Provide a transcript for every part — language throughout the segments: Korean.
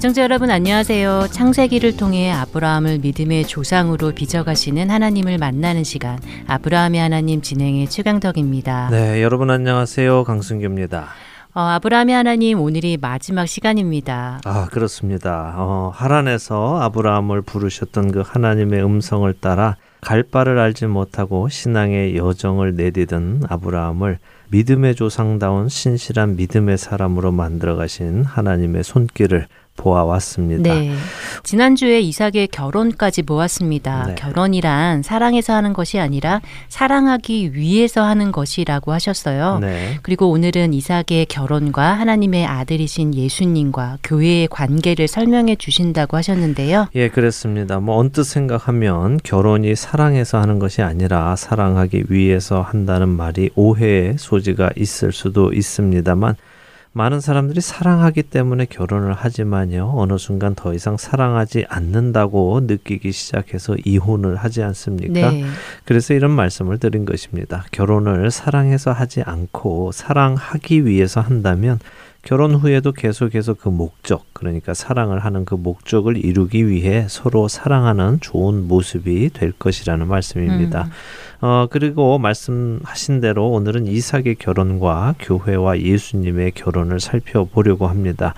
애청자 여러분 안녕하세요. 창세기를 통해 아브라함을 믿음의 조상으로 빚어가시는 하나님을 만나는 시간 아브라함의 하나님 진행의 최강덕입니다. 네, 여러분 안녕하세요. 강승규입니다. 어, 아브라함의 하나님 오늘이 마지막 시간입니다. 아 그렇습니다. 어, 하란에서 아브라함을 부르셨던 그 하나님의 음성을 따라 갈 바를 알지 못하고 신앙의 여정을 내디든 아브라함을 믿음의 조상다운 신실한 믿음의 사람으로 만들어 가신 하나님의 손길을 보아왔습니다. 네. 지난주에 이삭의 결혼까지 보았습니다. 네. 결혼이란 사랑해서 하는 것이 아니라 사랑하기 위해서 하는 것이라고 하셨어요. 네. 그리고 오늘은 이삭의 결혼과 하나님의 아들이신 예수님과 교회의 관계를 설명해 주신다고 하셨는데요. 예, 그렇습니다. 뭐 언뜻 생각하면 결혼이 사랑해서 하는 것이 아니라 사랑하기 위해서 한다는 말이 오해의 소지가 있을 수도 있습니다만 많은 사람들이 사랑하기 때문에 결혼을 하지만요. 어느 순간 더 이상 사랑하지 않는다고 느끼기 시작해서 이혼을 하지 않습니까? 네. 그래서 이런 말씀을 드린 것입니다. 결혼을 사랑해서 하지 않고 사랑하기 위해서 한다면 결혼 후에도 계속해서 그 목적, 그러니까 사랑을 하는 그 목적을 이루기 위해 서로 사랑하는 좋은 모습이 될 것이라는 말씀입니다. 음. 어, 그리고 말씀하신 대로 오늘은 이삭의 결혼과 교회와 예수님의 결혼을 살펴보려고 합니다.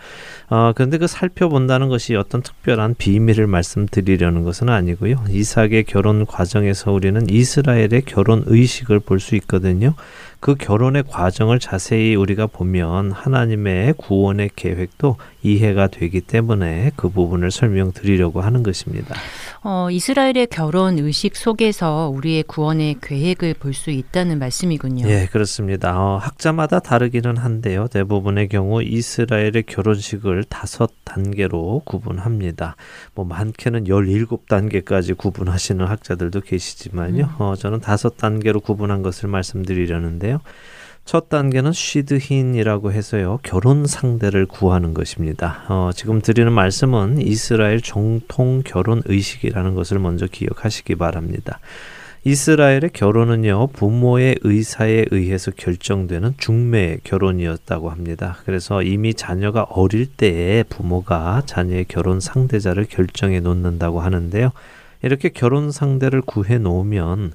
어, 그런데 그 살펴본다는 것이 어떤 특별한 비밀을 말씀드리려는 것은 아니고요. 이삭의 결혼 과정에서 우리는 이스라엘의 결혼 의식을 볼 수 있거든요. 그 결혼의 과정을 자세히 우리가 보면 하나님의 구원의 계획도 이해가 되기 때문에 그 부분을 설명드리려고 하는 것입니다. 어, 이스라엘의 결혼 의식 속에서 우리의 구원의 계획을 볼 수 있다는 말씀이군요. 예, 그렇습니다. 어, 학자마다 다르기는 한데요. 대부분의 경우 이스라엘의 결혼식을 다섯 단계로 구분합니다. 뭐 많게는 17단계까지 구분하시는 학자들도 계시지만요. 음. 어, 저는 다섯 단계로 구분한 것을 말씀드리려는데 요. 첫 단계는 쉬드힌이라고 해서요 결혼 상대를 구하는 것입니다. 어, 지금 드리는 말씀은 이스라엘 정통 결혼 의식이라는 것을 먼저 기억하시기 바랍니다. 이스라엘의 결혼은요 부모의 의사에 의해서 결정되는 중매 결혼이었다고 합니다. 그래서 이미 자녀가 어릴 때에 부모가 자녀의 결혼 상대자를 결정해 놓는다고 하는데요. 이렇게 결혼 상대를 구해 놓으면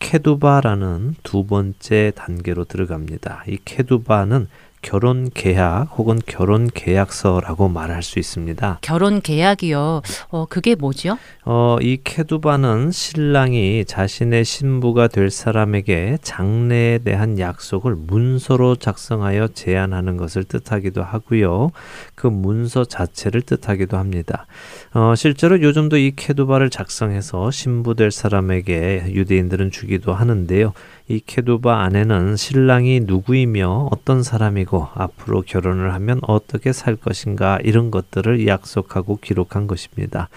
케두바라는 두 번째 단계로 들어갑니다. 이 케두바는 결혼 계약 혹은 결혼 계약서라고 말할 수 있습니다. 결혼 계약이요. 어, 그게 뭐죠? 어, 이 케두바는 신랑이 자신의 신부가 될 사람에게 장래에 대한 약속을 문서로 작성하여 제안하는 것을 뜻하기도 하고요. 그 문서 자체를 뜻하기도 합니다. 어, 실제로 요즘도 이 케두바를 작성해서 신부 될 사람에게 유대인들은 주기도 하는데요. 이 케두바 안에는 신랑이 누구이며 어떤 사람이고 앞으로 결혼을 하면 어떻게 살 것인가 이런 것들을 약속하고 기록한 것입니다.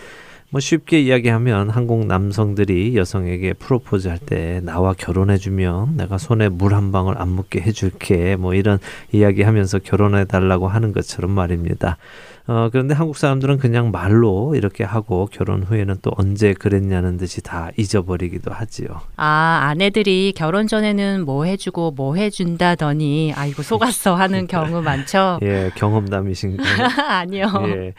뭐 쉽게 이야기하면 한국 남성들이 여성에게 프로포즈 할 때 나와 결혼해 주면 내가 손에 물 한 방울 안 묻게 해줄게 뭐 이런 이야기하면서 결혼해 달라고 하는 것처럼 말입니다. 어, 그런데 한국 사람들은 그냥 말로 이렇게 하고 결혼 후에는 또 언제 그랬냐는 듯이 다 잊어버리기도 하지요. 아, 아내들이 결혼 전에는 뭐 해주고 뭐 해준다더니 아이고 속았어 하는 경우 많죠? 예, 경험담이신가요? 아니요. 예.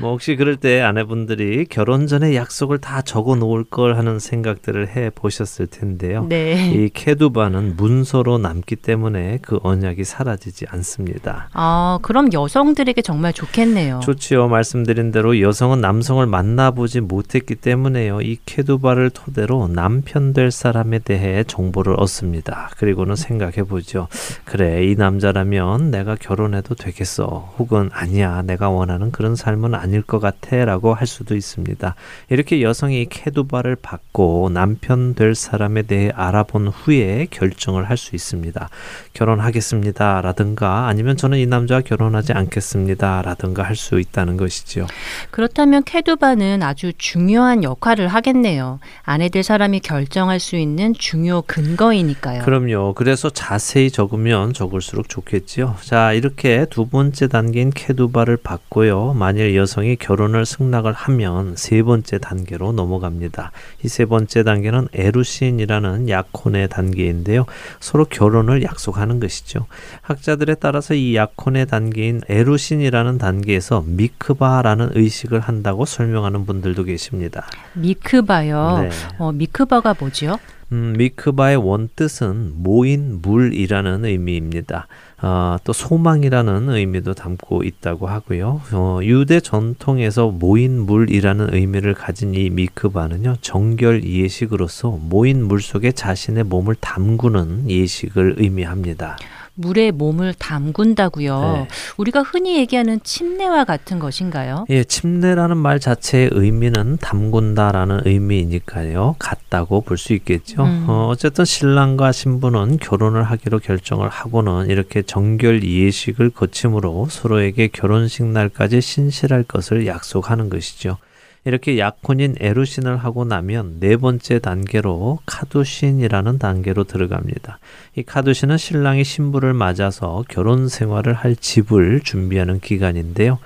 뭐 혹시 그럴 때 아내분들이 결혼 전에 약속을 다 적어 놓을 걸 하는 생각들을 해 보셨을 텐데요. 네. 이 케두바는 문서로 남기 때문에 그 언약이 사라지지 않습니다. 아, 그럼 여성들에게 정말 좋겠네요. 좋지요. 말씀드린 대로 여성은 남성을 만나보지 못했기 때문에요. 이 케두바를 토대로 남편 될 사람에 대해 정보를 얻습니다. 그리고는 생각해 보죠. 그래, 이 남자라면 내가 결혼해도 되겠어. 혹은 아니야, 내가 원하는 그런 삶은 아닐 것 같아. 라고 할 수도 있습니다. 것입니다. 이렇게 여성이 케두바를 받고 남편 될 사람에 대해 알아본 후에 결정을 할 수 있습니다. 결혼하겠습니다. 라든가 아니면 저는 이 남자와 결혼하지 않겠습니다. 라든가 할 수 있다는 것이지요. 그렇다면 케두바는 아주 중요한 역할을 하겠네요. 아내 될 사람이 결정할 수 있는 중요 근거이니까요. 그럼요. 그래서 자세히 적으면 적을수록 좋겠지요. 자, 이렇게 두 번째 단계인 케두바를 받고요. 만일 여성이 결혼을 승낙을 하면 세 번째 단계로 넘어갑니다. 이 세 번째 단계는 에루신이라는 약혼의 단계인데요. 서로 결혼을 약속하는 것이죠. 학자들에 따라서 이 약혼의 단계인 에루신이라는 단계에서 미크바라는 의식을 한다고 설명하는 분들도 계십니다. 미크바요. 네. 어, 미크바가 뭐지요? 음, 미크바의 원뜻은 모인 물이라는 의미입니다. 어, 또 소망이라는 의미도 담고 있다고 하고요. 어, 유대 전통에서 모인 물이라는 의미를 가진 이 미크바는요, 정결 예식으로서 모인 물 속에 자신의 몸을 담그는 예식을 의미합니다. 물에 몸을 담근다고요. 네. 우리가 흔히 얘기하는 침례와 같은 것인가요? 예, 침례라는 말 자체의 의미는 담근다라는 의미이니까요. 같다고 볼 수 있겠죠. 음. 어, 어쨌든 신랑과 신부는 결혼을 하기로 결정을 하고는 이렇게 정결 예식을 거침으로 서로에게 결혼식 날까지 신실할 것을 약속하는 것이죠. 이렇게 약혼인 에루신을 하고 나면 네 번째 단계로 카두신이라는 단계로 들어갑니다. 이 카두신은 신랑이 신부를 맞아서 결혼 생활을 할 집을 준비하는 기간인데요.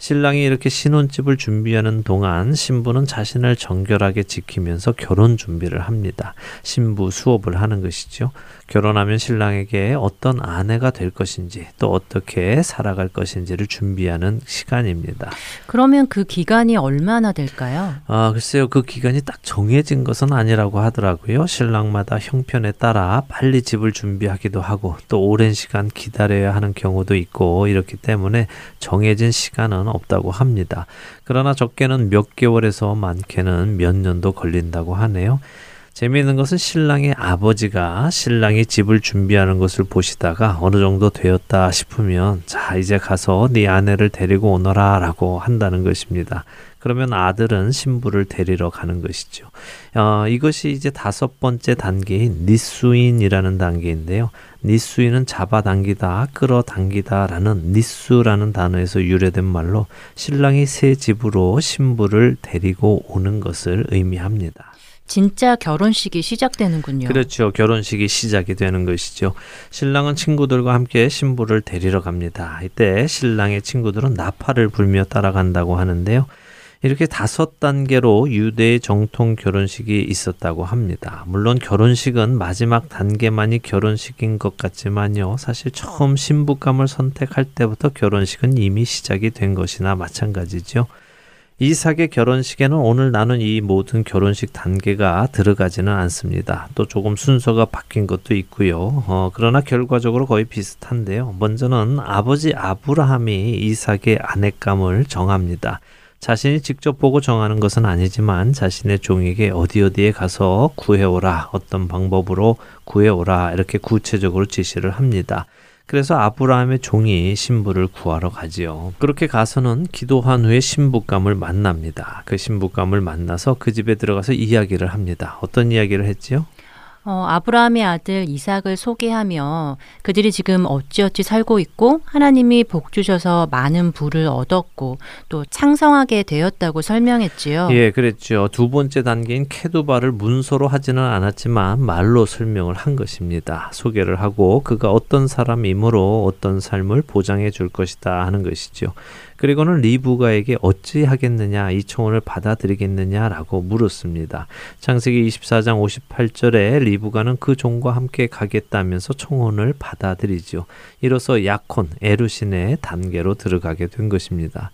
신랑이 이렇게 신혼집을 준비하는 동안 신부는 자신을 정결하게 지키면서 결혼 준비를 합니다. 신부 수업을 하는 것이죠. 결혼하면 신랑에게 어떤 아내가 될 것인지 또 어떻게 살아갈 것인지를 준비하는 시간입니다. 그러면 그 기간이 얼마나 될까요? 아, 글쎄요. 그 기간이 딱 정해진 것은 아니라고 하더라고요. 신랑마다 형편에 따라 빨리 집을 준비하기도 하고 또 오랜 시간 기다려야 하는 경우도 있고 이렇기 때문에 정해진 시간은 없다고 합니다. 그러나 적게는 몇 개월에서 많게는 몇 년도 걸린다고 하네요. 재미있는 것은 신랑의 아버지가 신랑이 집을 준비하는 것을 보시다가 어느 정도 되었다 싶으면 자 이제 가서 네 아내를 데리고 오너라라고 한다는 것입니다. 그러면 아들은 신부를 데리러 가는 것이죠. 어, 이것이 이제 다섯 번째 단계인 니수인이라는 단계인데요. 니수인은 잡아당기다, 끌어당기다라는 니수라는 단어에서 유래된 말로 신랑이 새 집으로 신부를 데리고 오는 것을 의미합니다. 진짜 결혼식이 시작되는군요. 그렇죠. 결혼식이 시작이 되는 것이죠. 신랑은 친구들과 함께 신부를 데리러 갑니다. 이때 신랑의 친구들은 나팔을 불며 따라간다고 하는데요. 이렇게 다섯 단계로 유대의 정통 결혼식이 있었다고 합니다. 물론 결혼식은 마지막 단계만이 결혼식인 것 같지만요. 사실 처음 신부감을 선택할 때부터 결혼식은 이미 시작이 된 것이나 마찬가지죠. 이삭의 결혼식에는 오늘 나눈 이 모든 결혼식 단계가 들어가지는 않습니다. 또 조금 순서가 바뀐 것도 있고요. 어, 그러나 결과적으로 거의 비슷한데요. 먼저는 아버지 아브라함이 이삭의 아내감을 정합니다. 자신이 직접 보고 정하는 것은 아니지만 자신의 종에게 어디 어디에 가서 구해오라, 어떤 방법으로 구해오라, 이렇게 구체적으로 지시를 합니다. 그래서 아브라함의 종이 신부를 구하러 가지요. 그렇게 가서는 기도한 후에 신부감을 만납니다. 그 신부감을 만나서 그 집에 들어가서 이야기를 합니다. 어떤 이야기를 했지요? 어, 아브라함의 아들 이삭을 소개하며 그들이 지금 어찌어찌 살고 있고 하나님이 복 주셔서 많은 부를 얻었고 또 창성하게 되었다고 설명했지요. 예, 그랬죠. 두 번째 단계인 케두바를 문서로 하지는 않았지만 말로 설명을 한 것입니다. 소개를 하고 그가 어떤 사람이므로 어떤 삶을 보장해 줄 것이다 하는 것이죠. 그리고는 리브가에게 어찌 하겠느냐 이 청혼을 받아들이겠느냐라고 물었습니다. 창세기 24장 58절에 리브가는 그 종과 함께 가겠다면서 청혼을 받아들이죠. 이로써 약혼 에루신의 단계로 들어가게 된 것입니다.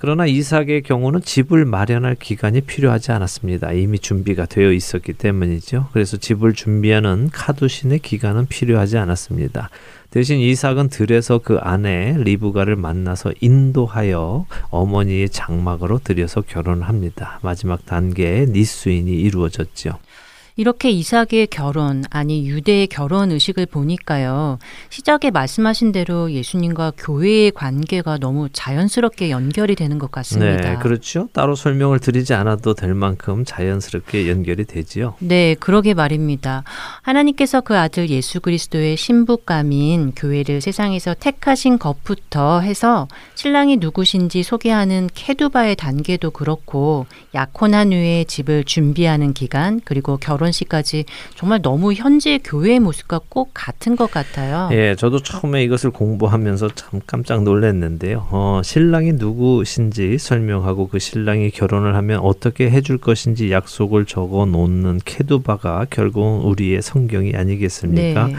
그러나 이삭의 경우는 집을 마련할 기간이 필요하지 않았습니다. 이미 준비가 되어 있었기 때문이죠. 그래서 집을 준비하는 카두신의 기간은 필요하지 않았습니다. 대신 이삭은 들에서 그 아내 리브가를 만나서 인도하여 어머니의 장막으로 들여서 결혼합니다. 마지막 단계에 니수인이 이루어졌죠. 이렇게 이삭의 결혼, 아니 유대의 결혼 의식을 보니까요. 시작에 말씀하신 대로 예수님과 교회의 관계가 너무 자연스럽게 연결이 되는 것 같습니다. 네, 그렇죠. 따로 설명을 드리지 않아도 될 만큼 자연스럽게 연결이 되지요. 네, 그러게 말입니다. 하나님께서 그 아들 예수 그리스도의 신부감인 교회를 세상에서 택하신 것부터 해서 신랑이 누구신지 소개하는 케두바의 단계도 그렇고 약혼한 후에 집을 준비하는 기간 그리고 결혼 결혼식까지 정말 너무 현재 교회의 모습과 꼭 같은 것 같아요. 예, 저도 처음에 이것을 공부하면서 참 깜짝 놀랐는데요. 어, 신랑이 누구신지 설명하고 그 신랑이 결혼을 하면 어떻게 해줄 것인지 약속을 적어 놓는 케두바가 결국은 우리의 성경이 아니겠습니까? 네.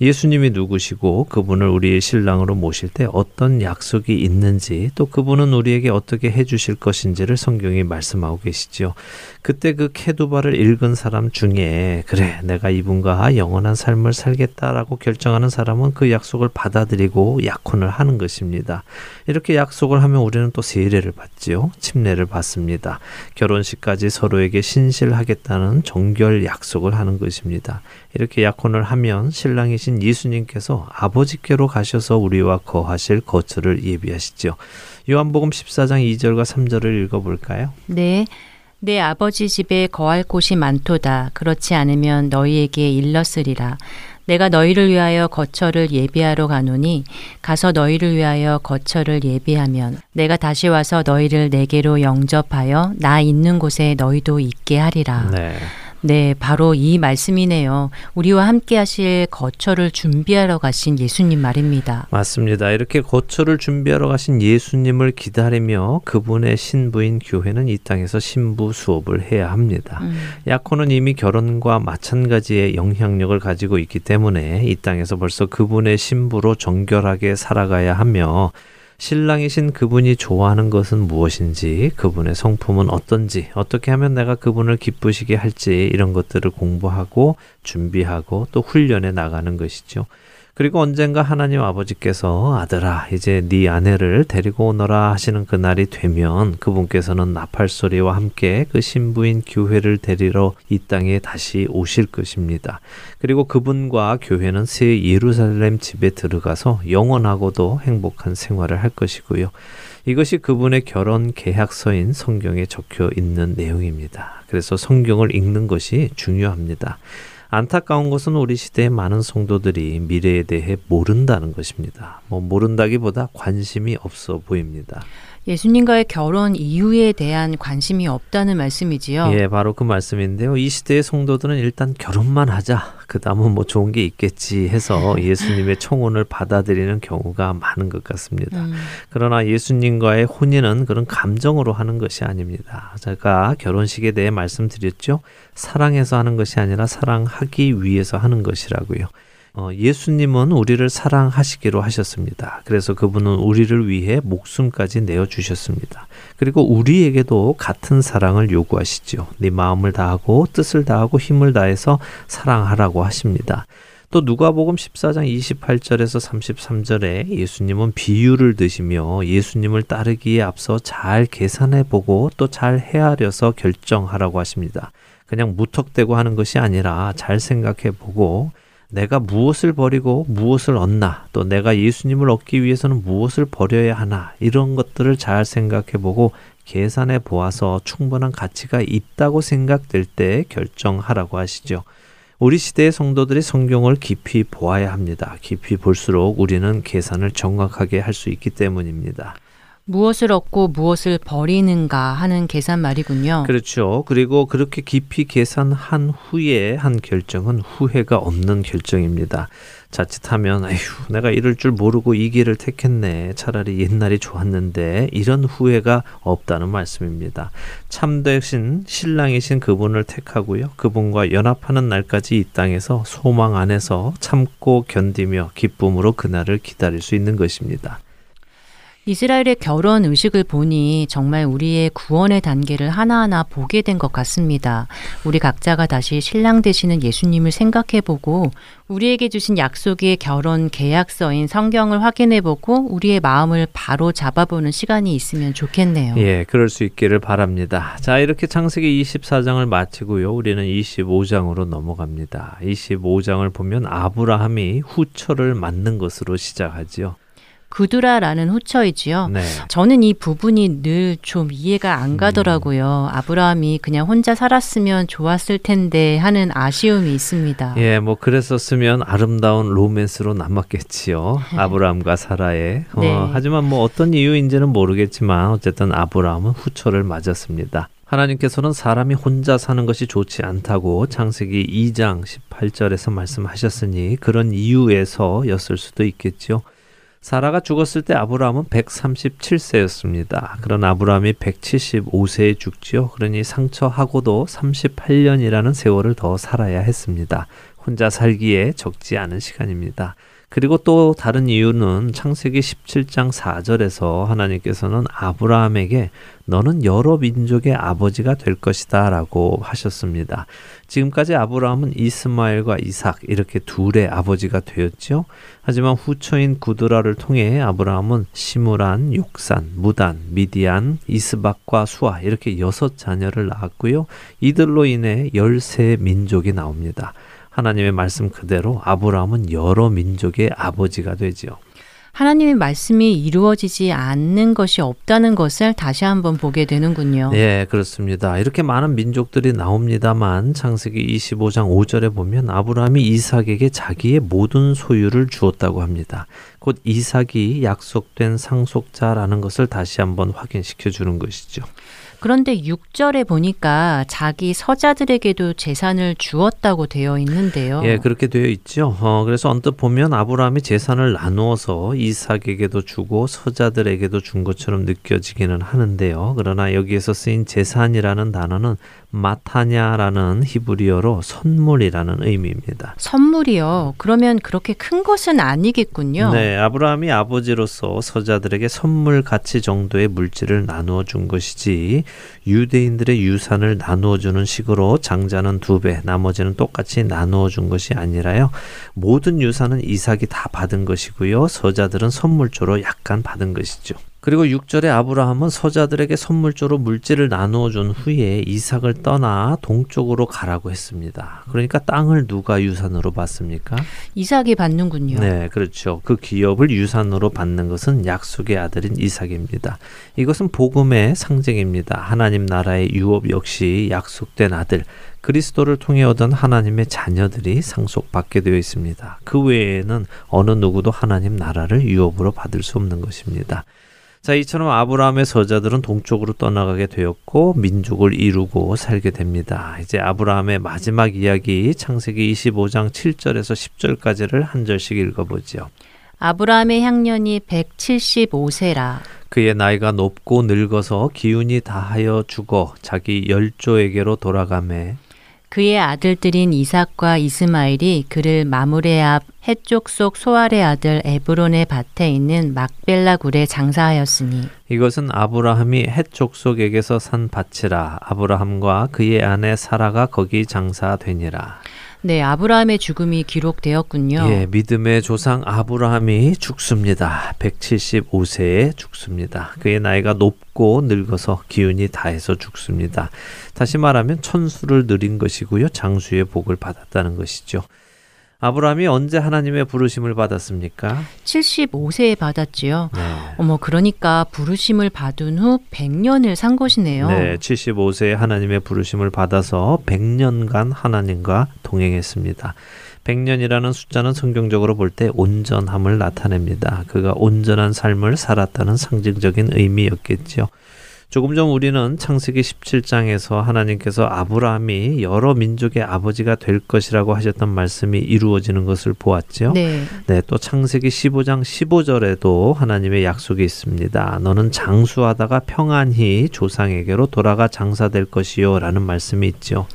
예수님이 누구시고 그분을 우리의 신랑으로 모실 때 어떤 약속이 있는지 또 그분은 우리에게 어떻게 해주실 것인지를 성경이 말씀하고 계시죠. 그때 그 케두바를 읽은 사람 중에 그래 내가 이분과 영원한 삶을 살겠다라고 결정하는 사람은 그 약속을 받아들이고 약혼을 하는 것입니다. 이렇게 약속을 하면 우리는 또 세례를 받지요. 침례를 받습니다. 결혼식까지 서로에게 신실하겠다는 정결 약속을 하는 것입니다. 이렇게 약혼을 하면 신랑이신 예수님께서 아버지께로 가셔서 우리와 거하실 거처를 예비하시죠. 요한복음 14장 2절과 3절을 읽어 볼까요? 네. 내 아버지 집에 거할 곳이 많도다. 그렇지 않으면 너희에게 일렀으리라. 내가 너희를 위하여 거처를 예비하러 가노니 가서 너희를 위하여 거처를 예비하면 내가 다시 와서 너희를 내게로 영접하여 나 있는 곳에 너희도 있게 하리라. 네. 네, 바로 이 말씀이네요. 우리와 함께 하실 거처를 준비하러 가신 예수님 말입니다. 맞습니다. 이렇게 거처를 준비하러 가신 예수님을 기다리며 그분의 신부인 교회는 이 땅에서 신부 수업을 해야 합니다. 음. 약혼은 이미 결혼과 마찬가지의 영향력을 가지고 있기 때문에 이 땅에서 벌써 그분의 신부로 정결하게 살아가야 하며 신랑이신 그분이 좋아하는 것은 무엇인지, 그분의 성품은 어떤지, 어떻게 하면 내가 그분을 기쁘시게 할지 이런 것들을 공부하고 준비하고 또 훈련해 나가는 것이죠. 그리고 언젠가 하나님 아버지께서 아들아 이제 네 아내를 데리고 오너라 하시는 그 날이 되면 그분께서는 나팔 소리와 함께 그 신부인 교회를 데리러 이 땅에 다시 오실 것입니다. 그리고 그분과 교회는 새 예루살렘 집에 들어가서 영원하고도 행복한 생활을 할 것이고요. 이것이 그분의 결혼 계약서인 성경에 적혀 있는 내용입니다. 그래서 성경을 읽는 것이 중요합니다. 안타까운 것은 우리 시대의 많은 성도들이 미래에 대해 모른다는 것입니다. 뭐 모른다기보다 관심이 없어 보입니다. 예수님과의 결혼 이유에 대한 관심이 없다는 말씀이지요. 예, 바로 그 말씀인데요. 이 시대의 성도들은 일단 결혼만 하자. 그 다음은 뭐 좋은 게 있겠지 해서 예수님의 청혼을 받아들이는 경우가 많은 것 같습니다. 음. 그러나 예수님과의 혼인은 그런 감정으로 하는 것이 아닙니다. 제가 결혼식에 대해 말씀드렸죠. 사랑해서 하는 것이 아니라 사랑하기 위해서 하는 것이라고요. 어, 예수님은 우리를 사랑하시기로 하셨습니다. 그래서 그분은 우리를 위해 목숨까지 내어 주셨습니다. 그리고 우리에게도 같은 사랑을 요구하시죠. 네 마음을 다하고 뜻을 다하고 힘을 다해서 사랑하라고 하십니다. 또 누가복음 14장 28절에서 33절에 예수님은 비유를 드시며 예수님을 따르기에 앞서 잘 계산해 보고 또 잘 헤아려서 결정하라고 하십니다. 그냥 무턱대고 하는 것이 아니라 잘 생각해 보고 내가 무엇을 버리고 무엇을 얻나, 또 내가 예수님을 얻기 위해서는 무엇을 버려야 하나, 이런 것들을 잘 생각해 보고 계산해 보아서 충분한 가치가 있다고 생각될 때 결정하라고 하시죠. 우리 시대의 성도들이 성경을 깊이 보아야 합니다. 깊이 볼수록 우리는 계산을 정확하게 할 수 있기 때문입니다. 무엇을 얻고 무엇을 버리는가 하는 계산 말이군요. 그렇죠. 그리고 그렇게 깊이 계산한 후에 한 결정은 후회가 없는 결정입니다. 자칫하면 아휴 내가 이럴 줄 모르고 이 길을 택했네 차라리 옛날이 좋았는데 이런 후회가 없다는 말씀입니다 참되신 신랑이신 그분을 택하고요 그분과 연합하는 날까지 이 땅에서 소망 안에서 참고 견디며 기쁨으로 그날을 기다릴 수 있는 것입니다 이스라엘의 결혼 의식을 보니 정말 우리의 구원의 단계를 하나하나 보게 된 것 같습니다. 우리 각자가 다시 신랑 되시는 예수님을 생각해 보고 우리에게 주신 약속의 결혼 계약서인 성경을 확인해 보고 우리의 마음을 바로 잡아보는 시간이 있으면 좋겠네요. 예, 그럴 수 있기를 바랍니다. 자, 이렇게 창세기 24장을 마치고요. 우리는 25장으로 넘어갑니다. 25장을 보면 아브라함이 후처를 만든 것으로 시작하지요. 구두라라는 후처이지요. 네. 저는 이 부분이 늘 좀 이해가 안 가더라고요. 음. 아브라함이 그냥 혼자 살았으면 좋았을 텐데 하는 아쉬움이 있습니다. 예, 뭐 그랬었으면 아름다운 로맨스로 남았겠지요. 아브라함과 사라의. 어, 네. 하지만 뭐 어떤 이유인지는 모르겠지만 어쨌든 아브라함은 후처를 맞았습니다. 하나님께서는 사람이 혼자 사는 것이 좋지 않다고 창세기 2장 18절에서 말씀하셨으니 그런 이유에서였을 수도 있겠지요. 사라가 죽었을 때 아브라함은 137세였습니다. 그런 아브라함이 175세에 죽지요. 그러니 상처하고도 38년이라는 세월을 더 살아야 했습니다. 혼자 살기에 적지 않은 시간입니다. 그리고 또 다른 이유는 창세기 17장 4절에서 하나님께서는 아브라함에게 너는 여러 민족의 아버지가 될 것이다 라고 하셨습니다. 지금까지 아브라함은 이스마엘과 이삭 이렇게 둘의 아버지가 되었죠. 하지만 후처인 구드라를 통해 아브라함은 시무란, 욕산, 무단, 미디안, 이스박과 수아 이렇게 여섯 자녀를 낳았고요. 이들로 인해 열세 민족이 나옵니다. 하나님의 말씀 그대로 아브라함은 여러 민족의 아버지가 되지요. 하나님의 말씀이 이루어지지 않는 것이 없다는 것을 다시 한번 보게 되는군요. 네, 그렇습니다. 이렇게 많은 민족들이 나옵니다만 창세기 25장 5절에 보면 아브라함이 이삭에게 자기의 모든 소유를 주었다고 합니다. 곧 이삭이 약속된 상속자라는 것을 다시 한번 확인시켜 주는 것이죠. 그런데 6절에 보니까 자기 서자들에게도 재산을 주었다고 되어 있는데요. 예, 그렇게 되어 있죠. 어, 그래서 언뜻 보면 아브라함이 재산을 나누어서 이삭에게도 주고 서자들에게도 준 것처럼 느껴지기는 하는데요. 그러나 여기에서 쓰인 재산이라는 단어는 마타냐라는 히브리어로 선물이라는 의미입니다. 선물이요. 그러면 그렇게 큰 것은 아니겠군요. 네, 아브라함이 아버지로서 서자들에게 선물 가치 정도의 물질을 나누어 준 것이지 유대인들의 유산을 나누어 주는 식으로 장자는 두 배, 나머지는 똑같이 나누어 준 것이 아니라요. 모든 유산은 이삭이 다 받은 것이고요. 서자들은 선물조로 약간 받은 것이죠. 그리고 6절에 아브라함은 서자들에게 선물조로 물질을 나누어 준 후에 이삭을 떠나 동쪽으로 가라고 했습니다. 그러니까 땅을 누가 유산으로 받습니까? 이삭이 받는군요. 네, 그렇죠. 그 기업을 유산으로 받는 것은 약속의 아들인 이삭입니다. 이것은 복음의 상징입니다. 하나님 나라의 유업 역시 약속된 아들 그리스도를 통해 얻은 하나님의 자녀들이 상속받게 되어 있습니다. 그 외에는 어느 누구도 하나님 나라를 유업으로 받을 수 없는 것입니다. 자, 이처럼 아브라함의 서자들은 동쪽으로 떠나가게 되었고 민족을 이루고 살게 됩니다. 이제 아브라함의 마지막 이야기 창세기 25장 7절에서 10절까지를 한 절씩 읽어보죠. 아브라함의 향년이 175세라. 그의 나이가 높고 늙어서 기운이 다하여 죽어 자기 열조에게로 돌아가매 그의 아들들인 이삭과 이스마일이 그를 마무레 앞 해쪽 속 소알의 아들 에브론의 밭에 있는 막벨라 굴에 장사하였으니 이것은 아브라함이 해쪽 속에게서 산 밭이라 아브라함과 그의 아내 사라가 거기 장사되니라. 네, 아브라함의 죽음이 기록되었군요. 예, 믿음의 조상 아브라함이 죽습니다. 175세에 죽습니다. 그의 나이가 높고 늙어서 기운이 다해서 죽습니다. 다시 말하면 천수를 누린 것이고요. 장수의 복을 받았다는 것이죠. 아브라함이 언제 하나님의 부르심을 받았습니까? 75세에 받았지요. 네. 어머, 그러니까 부르심을 받은 후 100년을 산 것이네요. 네, 75세에 하나님의 부르심을 받아서 100년간 하나님과 동행했습니다. 100년이라는 숫자는 성경적으로 볼 때 온전함을 나타냅니다. 그가 온전한 삶을 살았다는 상징적인 의미였겠죠. 조금 전 우리는 창세기 17장에서 하나님께서 아브라함이 여러 민족의 아버지가 될 것이라고 하셨던 말씀이 이루어지는 것을 보았죠. 네. 네, 또 창세기 15장 15절에도 하나님의 약속이 있습니다. 너는 장수하다가 평안히 조상에게로 돌아가 장사될 것이요라는 말씀이 있죠.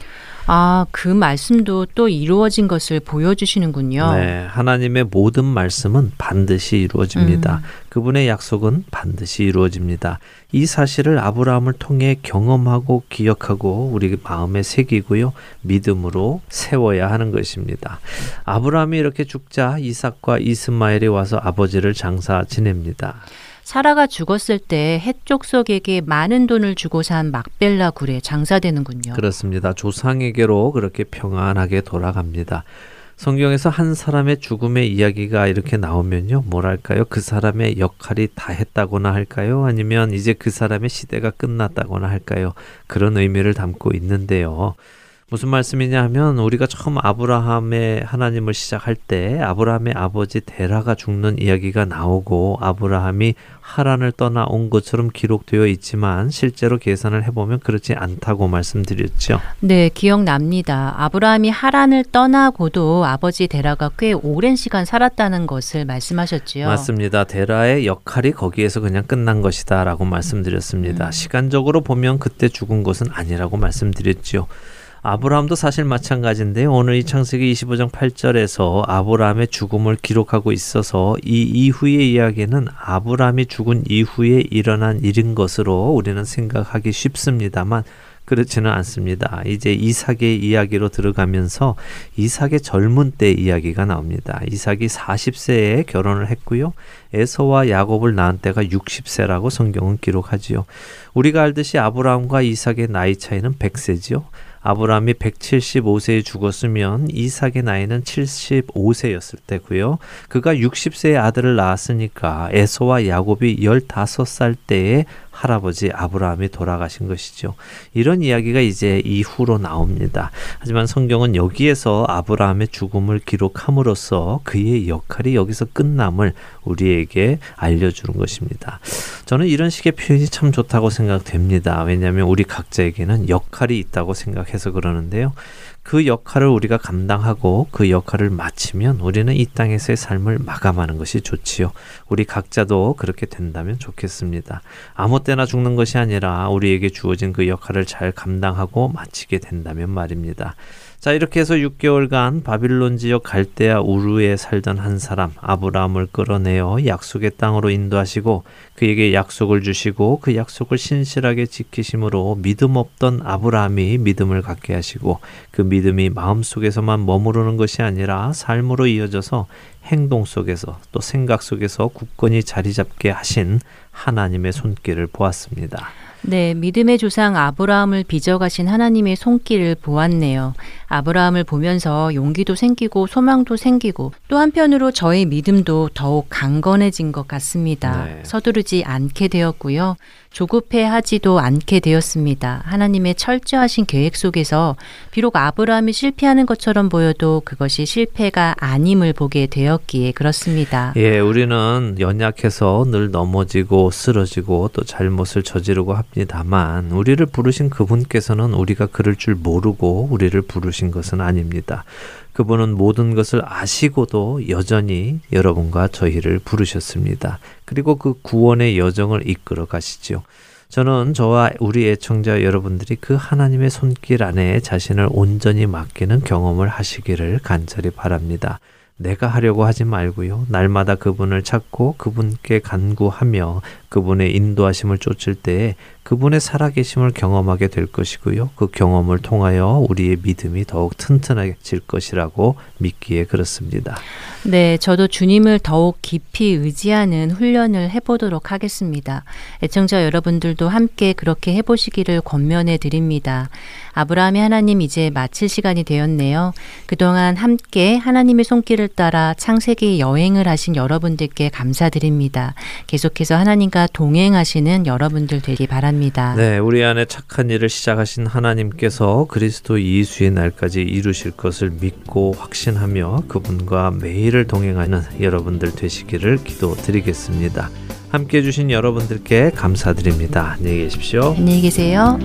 아, 그 말씀도 또 이루어진 것을 보여주시는군요. 네, 하나님의 모든 말씀은 반드시 이루어집니다. 음. 그분의 약속은 반드시 이루어집니다. 이 사실을 아브라함을 통해 경험하고 기억하고 우리 마음에 새기고요. 믿음으로 세워야 하는 것입니다. 아브라함이 이렇게 죽자 이삭과 이스마엘이 와서 아버지를 장사 지냅니다. 사라가 죽었을 때 해족속에게 많은 돈을 주고 산 막벨라 굴에 장사되는군요. 그렇습니다. 조상에게로 그렇게 평안하게 돌아갑니다. 성경에서 한 사람의 죽음의 이야기가 이렇게 나오면요. 뭐랄까요? 그 사람의 역할이 다 했다거나 할까요? 아니면 이제 그 사람의 시대가 끝났다거나 할까요? 그런 의미를 담고 있는데요. 무슨 말씀이냐 하면 우리가 처음 아브라함의 하나님을 시작할 때 아브라함의 아버지 데라가 죽는 이야기가 나오고 아브라함이 하란을 떠나 온 것처럼 기록되어 있지만 실제로 계산을 해보면 그렇지 않다고 말씀드렸죠. 네, 기억납니다. 아브라함이 하란을 떠나고도 아버지 데라가 꽤 오랜 시간 살았다는 것을 말씀하셨지요. 맞습니다. 데라의 역할이 거기에서 그냥 끝난 것이다라고 말씀드렸습니다. 음. 시간적으로 보면 그때 죽은 것은 아니라고 말씀드렸지요. 아브라함도 사실 마찬가지인데 오늘 이 창세기 25장 8절에서 아브라함의 죽음을 기록하고 있어서 이 이후의 이야기는 아브라함이 죽은 이후에 일어난 일인 것으로 우리는 생각하기 쉽습니다만 그렇지는 않습니다. 이제 이삭의 이야기로 들어가면서 이삭의 젊은 때 이야기가 나옵니다. 이삭이 40세에 결혼을 했고요. 에서와 야곱을 낳은 때가 60세라고 성경은 기록하지요. 우리가 알듯이 아브라함과 이삭의 나이 차이는 100세지요. 아브라함이 175세에 죽었으면 이삭의 나이는 75세였을 때고요. 그가 60세의 아들을 낳았으니까 에서와 야곱이 15살 때에 할아버지 아브라함이 돌아가신 것이죠. 이런 이야기가 이제 이후로 나옵니다. 하지만 성경은 여기에서 아브라함의 죽음을 기록함으로써 그의 역할이 여기서 끝남을 우리에게 알려주는 것입니다. 저는 이런 식의 표현이 참 좋다고 생각됩니다. 왜냐하면 우리 각자에게는 역할이 있다고 생각해 서 그러는데요. 그 역할을 우리가 감당하고 그 역할을 마치면 우리는 이 땅에서의 삶을 마감하는 것이 좋지요. 우리 각자도 그렇게 된다면 좋겠습니다. 아무 때나 죽는 것이 아니라 우리에게 주어진 그 역할을 잘 감당하고 마치게 된다면 말입니다. 자, 이렇게 해서 6개월간 바빌론 지역 갈대아 우르에 살던 한 사람 아브라함을 끌어내어 약속의 땅으로 인도하시고 그에게 약속을 주시고 그 약속을 신실하게 지키심으로 믿음 없던 아브라함이 믿음을 갖게 하시고 그 믿음이 마음속에서만 머무르는 것이 아니라 삶으로 이어져서 행동 속에서 또 생각 속에서 굳건히 자리 잡게 하신 하나님의 손길을 보았습니다. 네, 믿음의 조상 아브라함을 빚어가신 하나님의 손길을 보았네요. 아브라함을 보면서 용기도 생기고 소망도 생기고 또 한편으로 저의 믿음도 더욱 강건해진 것 같습니다. 네. 서두르지 않게 되었고요. 조급해 하지도 않게 되었습니다. 하나님의 철저하신 계획 속에서 비록 아브라함이 실패하는 것처럼 보여도 그것이 실패가 아님을 보게 되었기에 그렇습니다. 예, 우리는 연약해서 늘 넘어지고 쓰러지고 또 잘못을 저지르고 합니다만 우리를 부르신 그분께서는 우리가 그럴 줄 모르고 우리를 부르신 것은 아닙니다. 그분은 모든 것을 아시고도 여전히 여러분과 저희를 부르셨습니다. 그리고 그 구원의 여정을 이끌어 가시죠. 저는 저와 우리 애청자 여러분들이 그 하나님의 손길 안에 자신을 온전히 맡기는 경험을 하시기를 간절히 바랍니다. 내가 하려고 하지 말고요. 날마다 그분을 찾고 그분께 간구하며 그분의 인도하심을 쫓을 때에 그분의 살아계심을 경험하게 될 것이고요. 그 경험을 통하여 우리의 믿음이 더욱 튼튼해질 것이라고 믿기에 그렇습니다. 네, 저도 주님을 더욱 깊이 의지하는 훈련을 해보도록 하겠습니다. 애청자 여러분들도 함께 그렇게 해보시기를 권면해 드립니다. 아브라함이 하나님 이제 마칠 시간이 되었네요. 그동안 함께 하나님의 손길을 따라 창세기 여행을 하신 여러분들께 감사드립니다. 계속해서 하나님과 동행하시는 여러분들 되기 바랍니다. 네, 우리 안에 착한 일을 시작하신 하나님께서 그리스도 예수의 날까지 이루실 것을 믿고 확신하며 그분과 매일을 동행하는 여러분들 되시기를 기도드리겠습니다. 함께 해주신 여러분들께 감사드립니다. 안녕히 계십시오. 안녕히 계세요.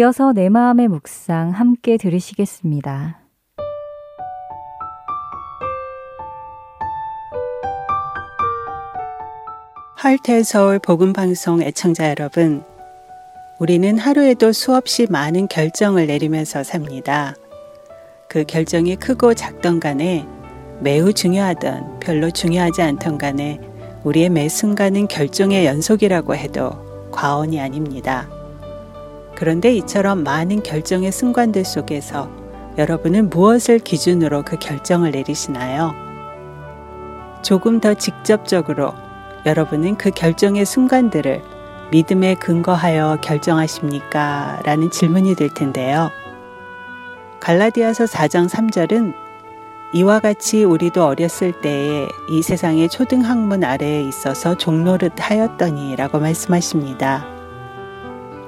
이어서 내 마음의 묵상 함께 들으시겠습니다. 할텔 서울 복음방송 애청자 여러분, 우리는 하루에도 수없이 많은 결정을 내리면서 삽니다. 그 결정이 크고 작던 간에 매우 중요하던 별로 중요하지 않던 간에 우리의 매 순간은 결정의 연속이라고 해도 과언이 아닙니다. 그런데 이처럼 많은 결정의 순간들 속에서 여러분은 무엇을 기준으로 그 결정을 내리시나요? 조금 더 직접적으로 여러분은 그 결정의 순간들을 믿음에 근거하여 결정하십니까? 라는 질문이 될 텐데요. 갈라디아서 4장 3절은 이와 같이 우리도 어렸을 때에 이 세상의 초등학문 아래에 있어서 종노릇 하였더니 라고 말씀하십니다.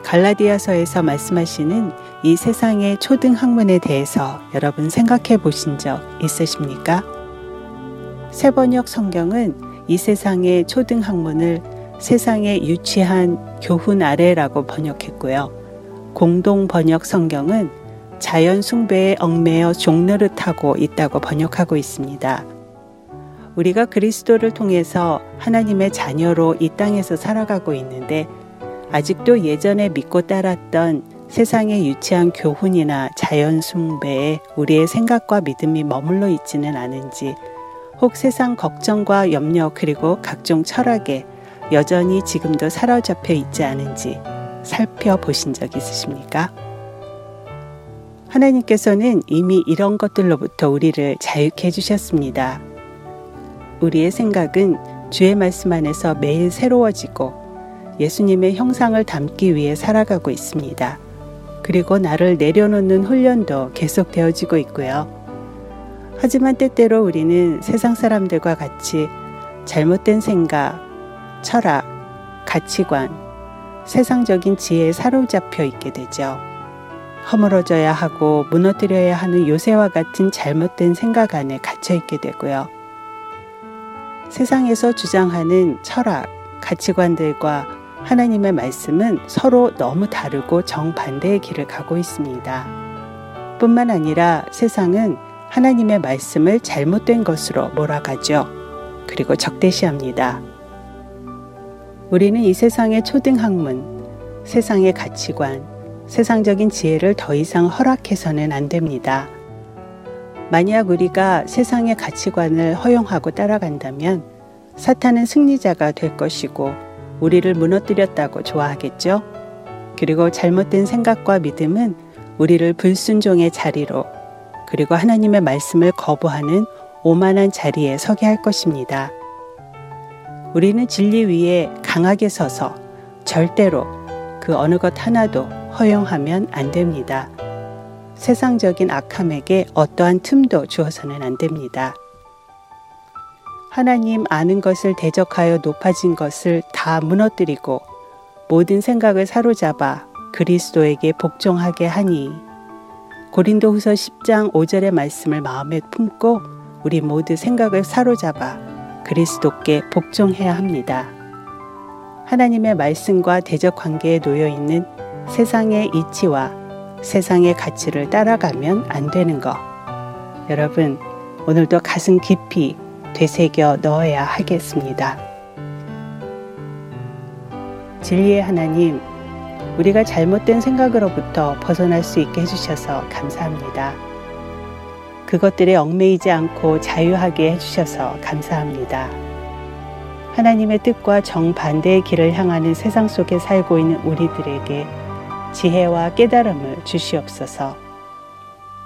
갈라디아서에서 말씀하시는 이 세상의 초등 학문에 대해서 여러분 생각해 보신 적 있으십니까? 세번역 성경은 이 세상의 초등 학문을 세상의 유치한 교훈 아래라고 번역했고요. 공동 번역 성경은 자연 숭배에 얽매여 종노릇하고 있다고 번역하고 있습니다. 우리가 그리스도를 통해서 하나님의 자녀로 이 땅에서 살아가고 있는데 아직도 예전에 믿고 따랐던 세상의 유치한 교훈이나 자연 숭배에 우리의 생각과 믿음이 머물러 있지는 않은지 혹 세상 걱정과 염려 그리고 각종 철학에 여전히 지금도 사로잡혀 있지 않은지 살펴보신 적 있으십니까? 하나님께서는 이미 이런 것들로부터 우리를 자유케 해주셨습니다. 우리의 생각은 주의 말씀 안에서 매일 새로워지고 예수님의 형상을 담기 위해 살아가고 있습니다. 그리고 나를 내려놓는 훈련도 계속되어지고 있고요. 하지만 때때로 우리는 세상 사람들과 같이 잘못된 생각, 철학, 가치관, 세상적인 지혜에 사로잡혀 있게 되죠. 허물어져야 하고 무너뜨려야 하는 요새와 같은 잘못된 생각 안에 갇혀 있게 되고요. 세상에서 주장하는 철학, 가치관들과 하나님의 말씀은 서로 너무 다르고 정반대의 길을 가고 있습니다. 뿐만 아니라 세상은 하나님의 말씀을 잘못된 것으로 몰아가죠. 그리고 적대시합니다. 우리는 이 세상의 초등학문, 세상의 가치관, 세상적인 지혜를 더 이상 허락해서는 안 됩니다. 만약 우리가 세상의 가치관을 허용하고 따라간다면 사탄은 승리자가 될 것이고 우리를 무너뜨렸다고 좋아하겠죠? 그리고 잘못된 생각과 믿음은 우리를 불순종의 자리로 그리고 하나님의 말씀을 거부하는 오만한 자리에 서게 할 것입니다. 우리는 진리 위에 강하게 서서 절대로 그 어느 것 하나도 허용하면 안 됩니다. 세상적인 악함에게 어떠한 틈도 주어서는 안 됩니다. 하나님 아는 것을 대적하여 높아진 것을 다 무너뜨리고 모든 생각을 사로잡아 그리스도에게 복종하게 하니 고린도후서 10장 5절의 말씀을 마음에 품고 우리 모두 생각을 사로잡아 그리스도께 복종해야 합니다. 하나님의 말씀과 대적 관계에 놓여 있는 세상의 이치와 세상의 가치를 따라가면 안 되는 것. 여러분, 오늘도 가슴 깊이 되새겨 넣어야 하겠습니다. 진리의 하나님, 우리가 잘못된 생각으로부터 벗어날 수 있게 해주셔서 감사합니다. 그것들에 얽매이지 않고 자유하게 해주셔서 감사합니다. 하나님의 뜻과 정반대의 길을 향하는 세상 속에 살고 있는 우리들에게 지혜와 깨달음을 주시옵소서.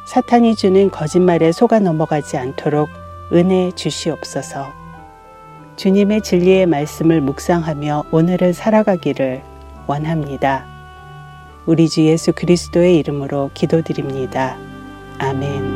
사탄이 주는 거짓말에 속아 넘어가지 않도록 은혜 주시옵소서. 주님의 진리의 말씀을 묵상하며 오늘을 살아가기를 원합니다. 우리 주 예수 그리스도의 이름으로 기도드립니다. 아멘.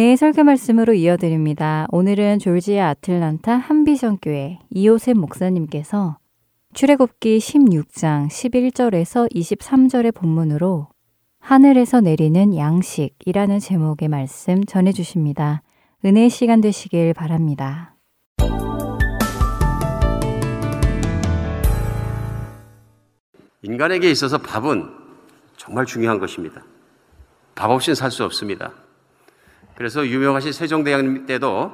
은혜의 설교 말씀으로 이어드립니다. 오늘은 졸지아 아틀란타 한비전 교회 이호셉 목사님께서 출애굽기 16장 11절에서 23절의 본문으로 하늘에서 내리는 양식이라는 제목의 말씀 전해 주십니다. 은혜의 시간 되시길 바랍니다. 인간에게 있어서 밥은 정말 중요한 것입니다. 밥 없이는 살 수 없습니다. 그래서 유명하신 세종대왕 때도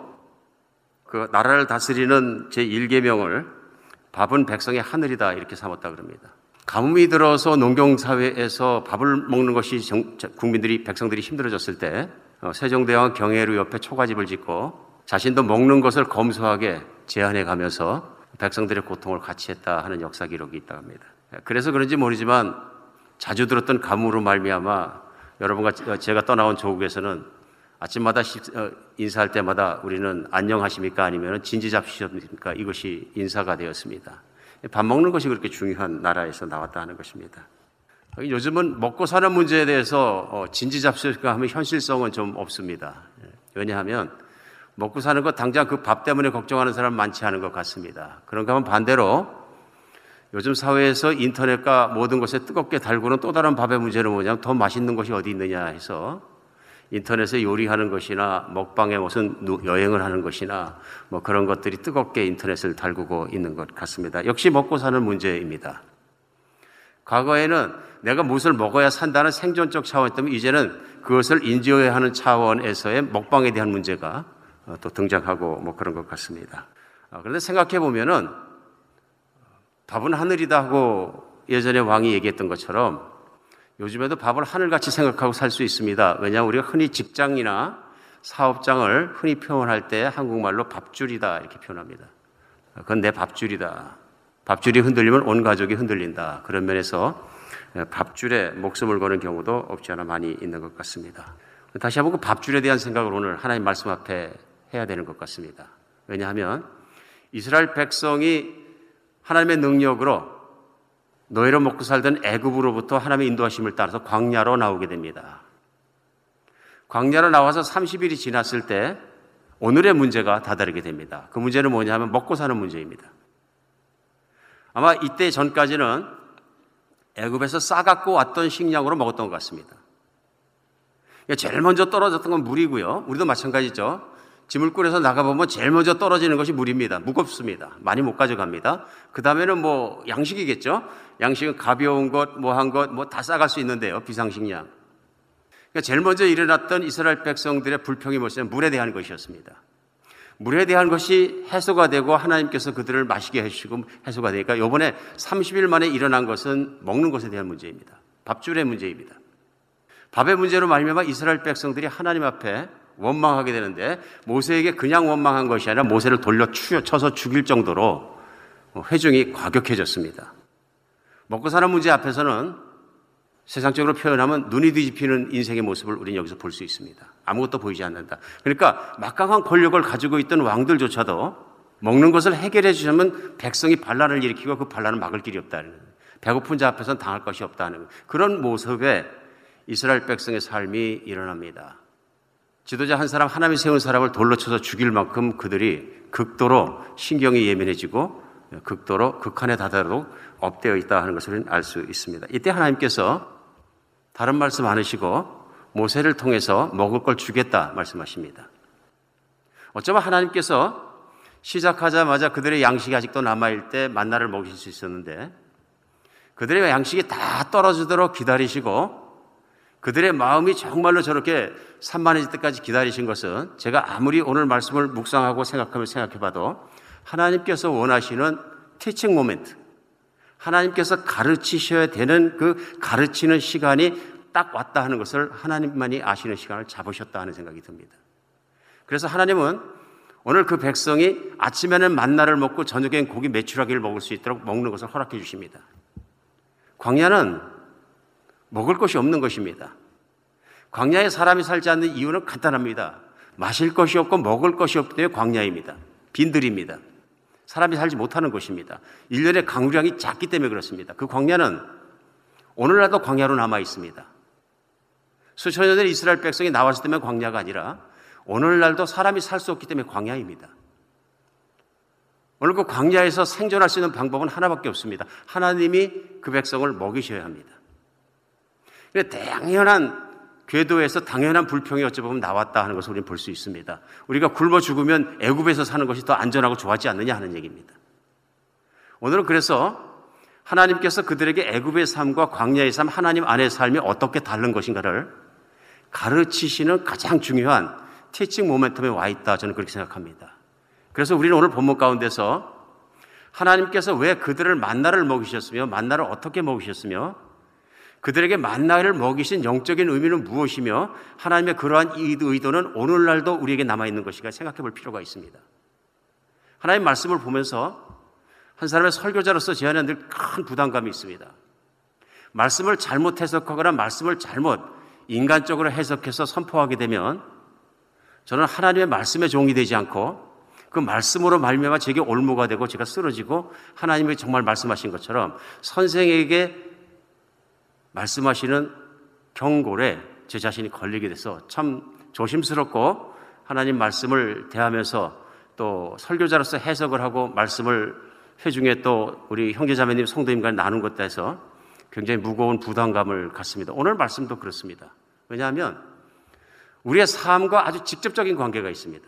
그 나라를 다스리는 제1계명을 밥은 백성의 하늘이다 이렇게 삼았다 그럽니다. 가뭄이 들어서 농경사회에서 밥을 먹는 것이 정, 국민들이, 백성들이 힘들어졌을 때 어, 세종대왕 경혜루 옆에 초가집을 짓고 자신도 먹는 것을 검소하게 제한해 가면서 백성들의 고통을 같이 했다 하는 역사 기록이 있다 합니다. 그래서 그런지 모르지만 자주 들었던 가뭄으로 말미암아 여러분과 제가 떠나온 조국에서는 아침마다 어, 인사할 때마다 우리는 안녕하십니까 아니면 진지 잡수십니까 이것이 인사가 되었습니다. 밥 먹는 것이 그렇게 중요한 나라에서 나왔다 하는 것입니다. 요즘은 먹고 사는 문제에 대해서 어, 진지 잡수십니까 하면 현실성은 좀 없습니다. 예, 왜냐하면 먹고 사는 것 당장 그 밥 때문에 걱정하는 사람 많지 않은 것 같습니다. 그런가 하면 반대로 요즘 사회에서 인터넷과 모든 것에 뜨겁게 달구는 또 다른 밥의 문제는 뭐냐면 더 맛있는 것이 어디 있느냐 해서 인터넷에 요리하는 것이나 먹방에 무슨 여행을 하는 것이나 뭐 그런 것들이 뜨겁게 인터넷을 달구고 있는 것 같습니다. 역시 먹고 사는 문제입니다. 과거에는 내가 무엇을 먹어야 산다는 생존적 차원이었다면 이제는 그것을 인지해야 하는 차원에서의 먹방에 대한 문제가 어, 또 등장하고 뭐 그런 것 같습니다. 어, 그런데 생각해 보면은 밥은 하늘이다 하고 예전에 왕이 얘기했던 것처럼 요즘에도 밥을 하늘같이 생각하고 살 수 있습니다. 왜냐하면 우리가 흔히 직장이나 사업장을 흔히 표현할 때 한국말로 밥줄이다 이렇게 표현합니다. 그건 내 밥줄이다. 밥줄이 흔들리면 온 가족이 흔들린다. 그런 면에서 밥줄에 목숨을 거는 경우도 없지 않아 많이 있는 것 같습니다. 다시 한번 그 밥줄에 대한 생각을 오늘 하나님 말씀 앞에 해야 되는 것 같습니다. 왜냐하면 이스라엘 백성이 하나님의 능력으로 노예로 먹고 살던 애굽으로부터 하나님의 인도하심을 따라서 광야로 나오게 됩니다. 광야로 나와서 30일이 지났을 때 오늘의 문제가 다다르게 됩니다. 그 문제는 뭐냐면 먹고 사는 문제입니다. 아마 이때 전까지는 애굽에서 싸갖고 왔던 식량으로 먹었던 것 같습니다. 제일 먼저 떨어졌던 건 물이고요. 우리도 마찬가지죠. 짐을 꾸려서 나가보면 제일 먼저 떨어지는 것이 물입니다. 무겁습니다. 많이 못 가져갑니다. 그 다음에는 뭐 양식이겠죠? 양식은 가벼운 것, 뭐 한 것, 뭐 다 싸갈 수 있는데요. 비상식량. 그러니까 제일 먼저 일어났던 이스라엘 백성들의 불평이 뭐였냐면 물에 대한 것이었습니다. 물에 대한 것이 해소가 되고 하나님께서 그들을 마시게 해주시고 해소가 되니까 요번에 30일 만에 일어난 것은 먹는 것에 대한 문제입니다. 밥줄의 문제입니다. 밥의 문제로 말미암아 이스라엘 백성들이 하나님 앞에 원망하게 되는데 모세에게 그냥 원망한 것이 아니라 모세를 돌려 쳐서 죽일 정도로 회중이 과격해졌습니다. 먹고 사는 문제 앞에서는 세상적으로 표현하면 눈이 뒤집히는 인생의 모습을 우리는 여기서 볼 수 있습니다. 아무것도 보이지 않는다. 그러니까 막강한 권력을 가지고 있던 왕들조차도 먹는 것을 해결해 주시면 백성이 반란을 일으키고 그 반란을 막을 길이 없다는 배고픈 자 앞에서는 당할 것이 없다는 그런 모습에 이스라엘 백성의 삶이 일어납니다. 지도자 한 사람 하나님이 세운 사람을 돌로 쳐서 죽일 만큼 그들이 극도로 신경이 예민해지고 극도로 극한에 다다르도록 업되어 있다 하는 것을 알 수 있습니다. 이때 하나님께서 다른 말씀 안 하시고 모세를 통해서 먹을 걸 주겠다 말씀하십니다. 어쩌면 하나님께서 시작하자마자 그들의 양식이 아직도 남아있을 때 만나를 먹일 수 있었는데 그들의 양식이 다 떨어지도록 기다리시고 그들의 마음이 정말로 저렇게 산만해질 때까지 기다리신 것은 제가 아무리 오늘 말씀을 묵상하고 생각하며 생각해 봐도 하나님께서 원하시는 티칭 모멘트, 하나님께서 가르치셔야 되는 그 가르치는 시간이 딱 왔다 하는 것을 하나님만이 아시는 시간을 잡으셨다 하는 생각이 듭니다. 그래서 하나님은 오늘 그 백성이 아침에는 만나를 먹고 저녁엔 고기 매출하기를 먹을 수 있도록 먹는 것을 허락해 주십니다. 광야는 먹을 것이 없는 것입니다. 광야에 사람이 살지 않는 이유는 간단합니다. 마실 것이 없고 먹을 것이 없기 때문에 광야입니다. 빈들입니다. 사람이 살지 못하는 곳입니다. 1년의 강우량이 작기 때문에 그렇습니다. 그 광야는 오늘날도 광야로 남아 있습니다. 수천 년전 이스라엘 백성이 나왔을 때면 광야가 아니라 오늘날도 사람이 살 수 없기 때문에 광야입니다. 오늘 그 광야에서 생존할 수 있는 방법은 하나밖에 없습니다. 하나님이 그 백성을 먹이셔야 합니다. 당연한 궤도에서 당연한 불평이 어찌 보면 나왔다 하는 것을 우리는 볼 수 있습니다. 우리가 굶어 죽으면 애굽에서 사는 것이 더 안전하고 좋았지 않느냐 하는 얘기입니다. 오늘은 그래서 하나님께서 그들에게 애굽의 삶과 광야의 삶, 하나님 안의 삶이 어떻게 다른 것인가를 가르치시는 가장 중요한 티칭 모멘텀에 와 있다. 저는 그렇게 생각합니다. 그래서 우리는 오늘 본문 가운데서 하나님께서 왜 그들을 만나를 먹이셨으며 만나를 어떻게 먹이셨으며 그들에게 만나를 먹이신 영적인 의미는 무엇이며 하나님의 그러한 의도는 오늘날도 우리에게 남아있는 것인가 생각해 볼 필요가 있습니다. 하나님 말씀을 보면서 한 사람의 설교자로서 제 안에 늘 큰 부담감이 있습니다. 말씀을 잘못 해석하거나 말씀을 잘못 인간적으로 해석해서 선포하게 되면 저는 하나님의 말씀의 종이 되지 않고 그 말씀으로 말미암아 제게 올무가 되고 제가 쓰러지고 하나님이 정말 말씀하신 것처럼 선생에게 말씀하시는 경골에 제 자신이 걸리게 돼서 참 조심스럽고 하나님 말씀을 대하면서 또 설교자로서 해석을 하고 말씀을 회중에 또 우리 형제자매님 성도님과 나눈 것에 대해서 굉장히 무거운 부담감을 갖습니다. 오늘 말씀도 그렇습니다. 왜냐하면 우리의 삶과 아주 직접적인 관계가 있습니다.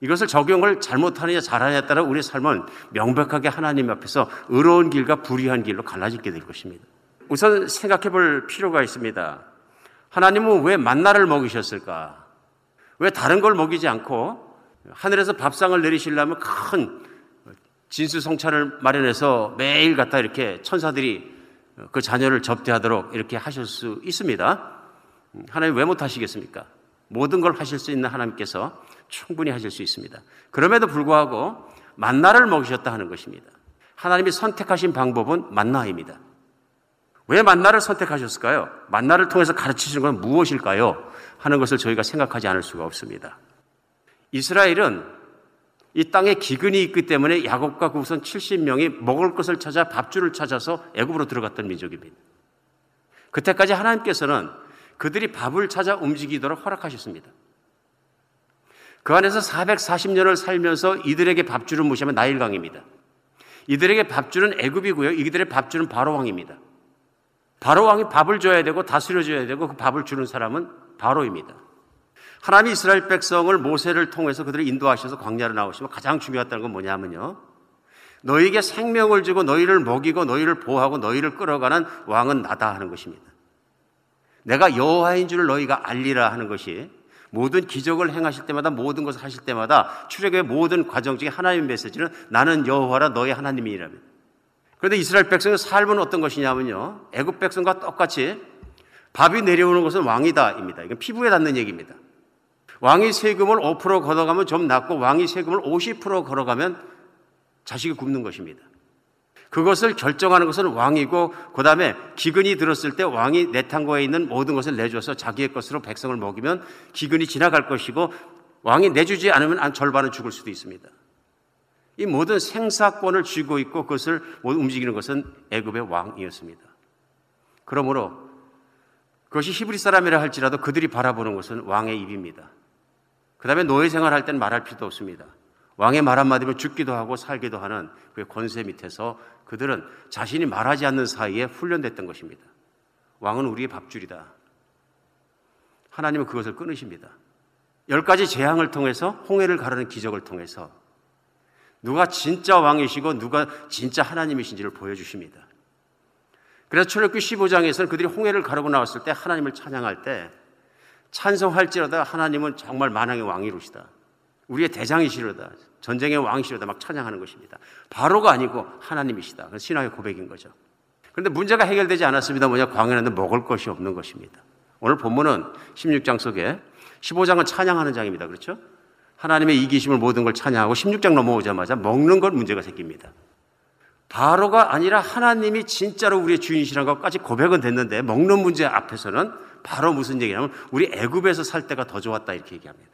이것을 적용을 잘못하느냐 잘하느냐에 따라 우리의 삶은 명백하게 하나님 앞에서 의로운 길과 불의한 길로 갈라지게 될 것입니다. 우선 생각해 볼 필요가 있습니다. 하나님은 왜 만나를 먹이셨을까? 왜 다른 걸 먹이지 않고 하늘에서 밥상을 내리시려면 큰 진수성찬을 마련해서 매일 갖다 이렇게 천사들이 그 자녀를 접대하도록 이렇게 하실 수 있습니다. 하나님 왜 못하시겠습니까? 모든 걸 하실 수 있는 하나님께서 충분히 하실 수 있습니다. 그럼에도 불구하고 만나를 먹이셨다 하는 것입니다. 하나님이 선택하신 방법은 만나입니다. 왜 만나를 선택하셨을까요? 만나를 통해서 가르치시는 건 무엇일까요? 하는 것을 저희가 생각하지 않을 수가 없습니다. 이스라엘은 이 땅에 기근이 있기 때문에 야곱과 그 우선 70명이 먹을 것을 찾아 밥줄을 찾아서 애굽으로 들어갔던 민족입니다. 그때까지 하나님께서는 그들이 밥을 찾아 움직이도록 허락하셨습니다. 그 안에서 440년을 살면서 이들에게 밥줄을 무시하면 나일강입니다. 이들에게 밥줄은 애굽이고요. 이들의 밥줄은 바로 왕입니다. 바로 왕이 밥을 줘야 되고 다스려 줘야 되고 그 밥을 주는 사람은 바로입니다. 하나님이 이스라엘 백성을 모세를 통해서 그들을 인도하셔서 광야로 나오시면 가장 중요했다는 건 뭐냐면요. 너희에게 생명을 주고 너희를 먹이고 너희를 보호하고 너희를 끌어가는 왕은 나다 하는 것입니다. 내가 여호와인 줄 너희가 알리라 하는 것이 모든 기적을 행하실 때마다 모든 것을 하실 때마다 출애굽의 모든 과정 중에 하나님의 메시지는 나는 여호와라 너희 하나님이라면 그런데 이스라엘 백성의 삶은 어떤 것이냐면요. 애굽 백성과 똑같이 밥이 내려오는 것은 왕이다입니다. 이건 피부에 닿는 얘기입니다. 왕이 세금을 5% 걸어가면 좀 낫고 왕이 세금을 50% 걸어가면 자식이 굶는 것입니다. 그것을 결정하는 것은 왕이고 그 다음에 기근이 들었을 때 왕이 내탕고에 있는 모든 것을 내줘서 자기의 것으로 백성을 먹이면 기근이 지나갈 것이고 왕이 내주지 않으면 절반은 죽을 수도 있습니다. 이 모든 생사권을 쥐고 있고 그것을 움직이는 것은 애굽의 왕이었습니다. 그러므로 그것이 히브리 사람이라 할지라도 그들이 바라보는 것은 왕의 입입니다. 그 다음에 노예 생활할 때는 말할 필요도 없습니다. 왕의 말 한마디면 죽기도 하고 살기도 하는 그 권세 밑에서 그들은 자신이 말하지 않는 사이에 훈련됐던 것입니다. 왕은 우리의 밥줄이다. 하나님은 그것을 끊으십니다. 열 가지 재앙을 통해서 홍해를 가르는 기적을 통해서 누가 진짜 왕이시고 누가 진짜 하나님이신지를 보여주십니다. 그래서 출애굽기 15장에서는 그들이 홍해를 가르고 나왔을 때 하나님을 찬양할 때 찬송할지로다 하나님은 정말 만왕의 왕이로시다. 우리의 대장이시로다. 전쟁의 왕이시로다. 막 찬양하는 것입니다. 바로가 아니고 하나님이시다. 그 신앙의 고백인 거죠. 그런데 문제가 해결되지 않았습니다. 뭐냐? 광야는 먹을 것이 없는 것입니다. 오늘 본문은 16장 속에 15장은 찬양하는 장입니다. 그렇죠? 하나님의 이기심을 모든 걸 찬양하고 16장 넘어오자마자 먹는 것 문제가 생깁니다. 바로가 아니라 하나님이 진짜로 우리의 주인이시라는 것까지 고백은 됐는데 먹는 문제 앞에서는 바로 무슨 얘기냐면 우리 애굽에서 살 때가 더 좋았다 이렇게 얘기합니다.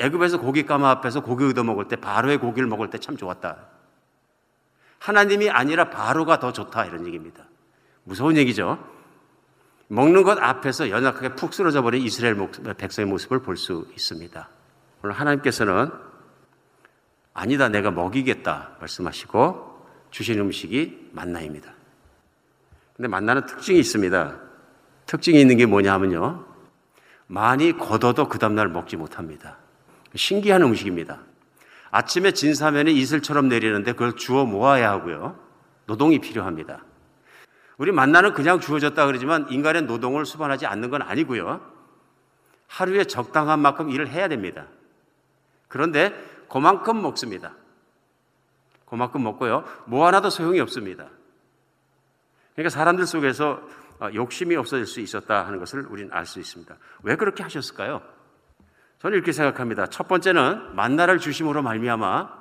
애굽에서 고기 까마 앞에서 고기 얻어 먹을 때 바로의 고기를 먹을 때 참 좋았다. 하나님이 아니라 바로가 더 좋다 이런 얘기입니다. 무서운 얘기죠. 먹는 것 앞에서 연약하게 푹 쓰러져 버린 이스라엘 백성의 모습을 볼 수 있습니다. 오늘 하나님께서는 아니다 내가 먹이겠다 말씀하시고 주신 음식이 만나입니다. 근데 만나는 특징이 있습니다. 특징이 있는 게 뭐냐 하면요. 많이 걷어도 그 다음날 먹지 못합니다. 신기한 음식입니다. 아침에 진사면이 이슬처럼 내리는데 그걸 주워 모아야 하고요. 노동이 필요합니다. 우리 만나는 그냥 주어졌다 그러지만 인간의 노동을 수반하지 않는 건 아니고요. 하루에 적당한 만큼 일을 해야 됩니다. 그런데 그만큼 먹습니다. 그만큼 먹고요. 뭐 하나도 소용이 없습니다. 그러니까 사람들 속에서 어, 욕심이 없어질 수 있었다 하는 것을 우리는 알 수 있습니다. 왜 그렇게 하셨을까요? 저는 이렇게 생각합니다. 첫 번째는 만나를 주심으로 말미암아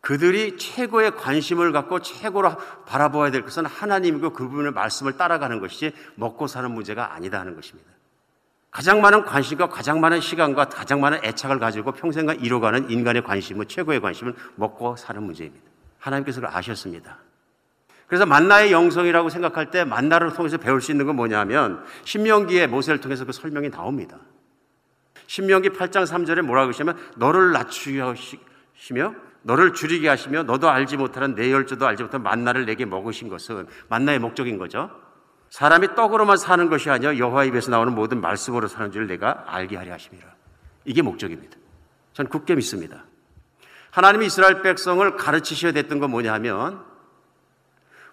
그들이 최고의 관심을 갖고 최고로 바라보아야 될 것은 하나님이고 그분의 말씀을 따라가는 것이 먹고 사는 문제가 아니다 하는 것입니다. 가장 많은 관심과 가장 많은 시간과 가장 많은 애착을 가지고 평생간 이뤄가는 인간의 관심은 최고의 관심은 먹고 사는 문제입니다. 하나님께서 그걸 아셨습니다. 그래서 만나의 영성이라고 생각할 때 만나를 통해서 배울 수 있는 건 뭐냐면 신명기의 모세를 통해서 그 설명이 나옵니다. 신명기 8장 3절에 뭐라고 하시면 너를 낮추시며 너를 줄이게 하시며 너도 알지 못하는 내 열조도 알지 못하는 만나를 내게 먹으신 것은 만나의 목적인 거죠. 사람이 떡으로만 사는 것이 아니라 여호와 입에서 나오는 모든 말씀으로 사는 줄 내가 알게 하려 하심이라. 이게 목적입니다. 전 굳게 믿습니다. 하나님이 이스라엘 백성을 가르치셔야 됐던 건 뭐냐 하면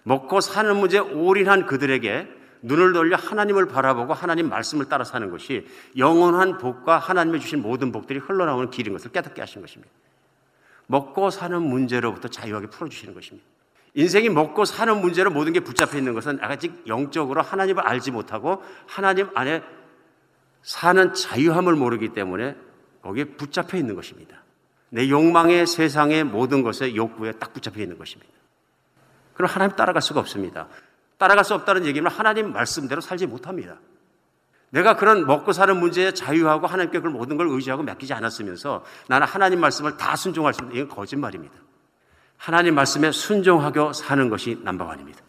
먹고 사는 문제에 올인한 그들에게 눈을 돌려 하나님을 바라보고 하나님 말씀을 따라 사는 것이 영원한 복과 하나님이 주신 모든 복들이 흘러나오는 길인 것을 깨닫게 하신 것입니다. 먹고 사는 문제로부터 자유하게 풀어주시는 것입니다. 인생이 먹고 사는 문제로 모든 게 붙잡혀 있는 것은 아직 영적으로 하나님을 알지 못하고 하나님 안에 사는 자유함을 모르기 때문에 거기에 붙잡혀 있는 것입니다. 내 욕망의 세상의 모든 것에 욕구에 딱 붙잡혀 있는 것입니다. 그럼 하나님 따라갈 수가 없습니다. 따라갈 수 없다는 얘기는 하나님 말씀대로 살지 못합니다. 내가 그런 먹고 사는 문제에 자유하고 하나님께 그 모든 걸 의지하고 맡기지 않았으면서 나는 하나님 말씀을 다 순종할 수 있는 이건 거짓말입니다. 하나님 말씀에 순종하고 사는 것이 넘버원입니다.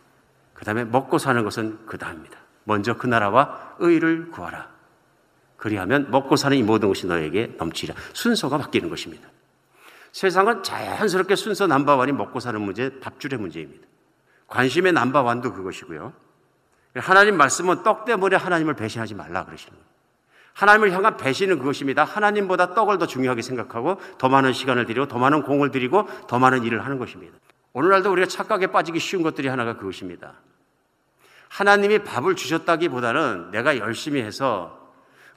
그 다음에 먹고 사는 것은 그 다음입니다. 먼저 그 나라와 의를 구하라. 그리하면 먹고 사는 이 모든 것이 너에게 넘치리라. 순서가 바뀌는 것입니다. 세상은 자연스럽게 순서 넘버원이 먹고 사는 문제, 밥줄의 문제입니다. 관심의 남바완도 그것이고요. 하나님 말씀은 떡 때문에 하나님을 배신하지 말라 그러시는 거예요. 하나님을 향한 배신은 그것입니다. 하나님보다 떡을 더 중요하게 생각하고 더 많은 시간을 들이고 더 많은 공을 들이고 더 많은 일을 하는 것입니다. 오늘날도 우리가 착각에 빠지기 쉬운 것들이 하나가 그것입니다. 하나님이 밥을 주셨다기보다는 내가 열심히 해서 어,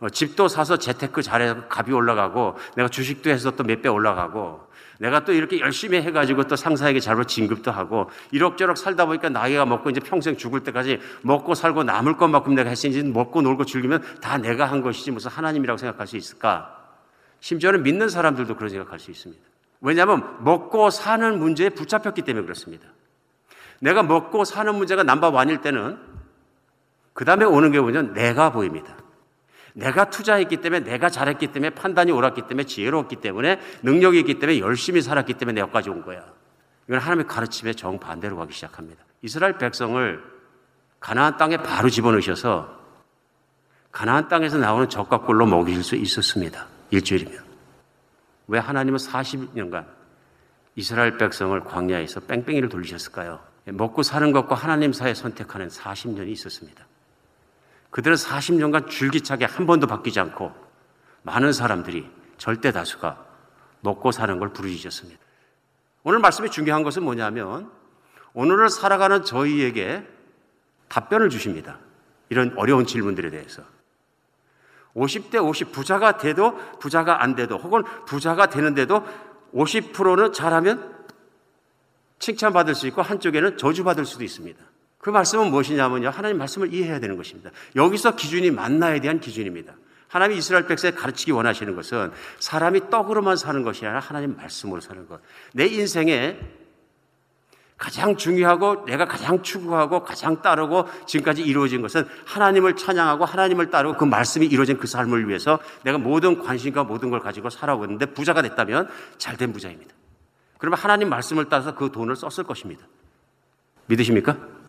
집도 사서 재테크 잘해서 값이 올라가고 내가 주식도 해서 또 몇 배 올라가고 내가 또 이렇게 열심히 해가지고 또 상사에게 잘못 진급도 하고 이럭저럭 살다 보니까 나이가 먹고 이제 평생 죽을 때까지 먹고 살고 남을 것만큼 내가 했으니 먹고 놀고 즐기면 다 내가 한 것이지 무슨 하나님이라고 생각할 수 있을까? 심지어는 믿는 사람들도 그런 생각할 수 있습니다. 왜냐하면 먹고 사는 문제에 붙잡혔기 때문에 그렇습니다. 내가 먹고 사는 문제가 남바 완일 때는 그 다음에 오는 게 뭐냐면 내가 보입니다. 내가 투자했기 때문에 내가 잘했기 때문에 판단이 옳았기 때문에 지혜로웠기 때문에 능력이 있기 때문에 열심히 살았기 때문에 내 여기까지 온 거야. 이건 하나님의 가르침에 정반대로 가기 시작합니다. 이스라엘 백성을 가나안 땅에 바로 집어넣으셔서 가나안 땅에서 나오는 적과 꿀로 먹일 수 있었습니다. 일주일이면. 왜 하나님은 40년간 이스라엘 백성을 광야에서 뺑뺑이를 돌리셨을까요? 먹고 사는 것과 하나님 사이 선택하는 40년이 있었습니다. 그들은 40년간 줄기차게 한 번도 바뀌지 않고 많은 사람들이 절대 다수가 먹고 사는 걸 부르짖었습니다. 오늘 말씀이 중요한 것은 뭐냐면 오늘을 살아가는 저희에게 답변을 주십니다. 이런 어려운 질문들에 대해서. 50대 50 부자가 돼도 부자가 안 돼도 혹은 부자가 되는데도 50%는 잘하면 칭찬받을 수 있고 한쪽에는 저주받을 수도 있습니다. 그 말씀은 무엇이냐면요. 하나님 말씀을 이해해야 되는 것입니다. 여기서 기준이 만나에 대한 기준입니다. 하나님이 이스라엘 백성에 가르치기 원하시는 것은 사람이 떡으로만 사는 것이 아니라 하나님 말씀으로 사는 것. 내 인생에 가장 중요하고 내가 가장 추구하고 가장 따르고 지금까지 이루어진 것은 하나님을 찬양하고 하나님을 따르고 그 말씀이 이루어진 그 삶을 위해서 내가 모든 관심과 모든 걸 가지고 살아오는데 부자가 됐다면 잘된 부자입니다. 그러면 하나님 말씀을 따라서 그 돈을 썼을 것입니다. 믿으십니까?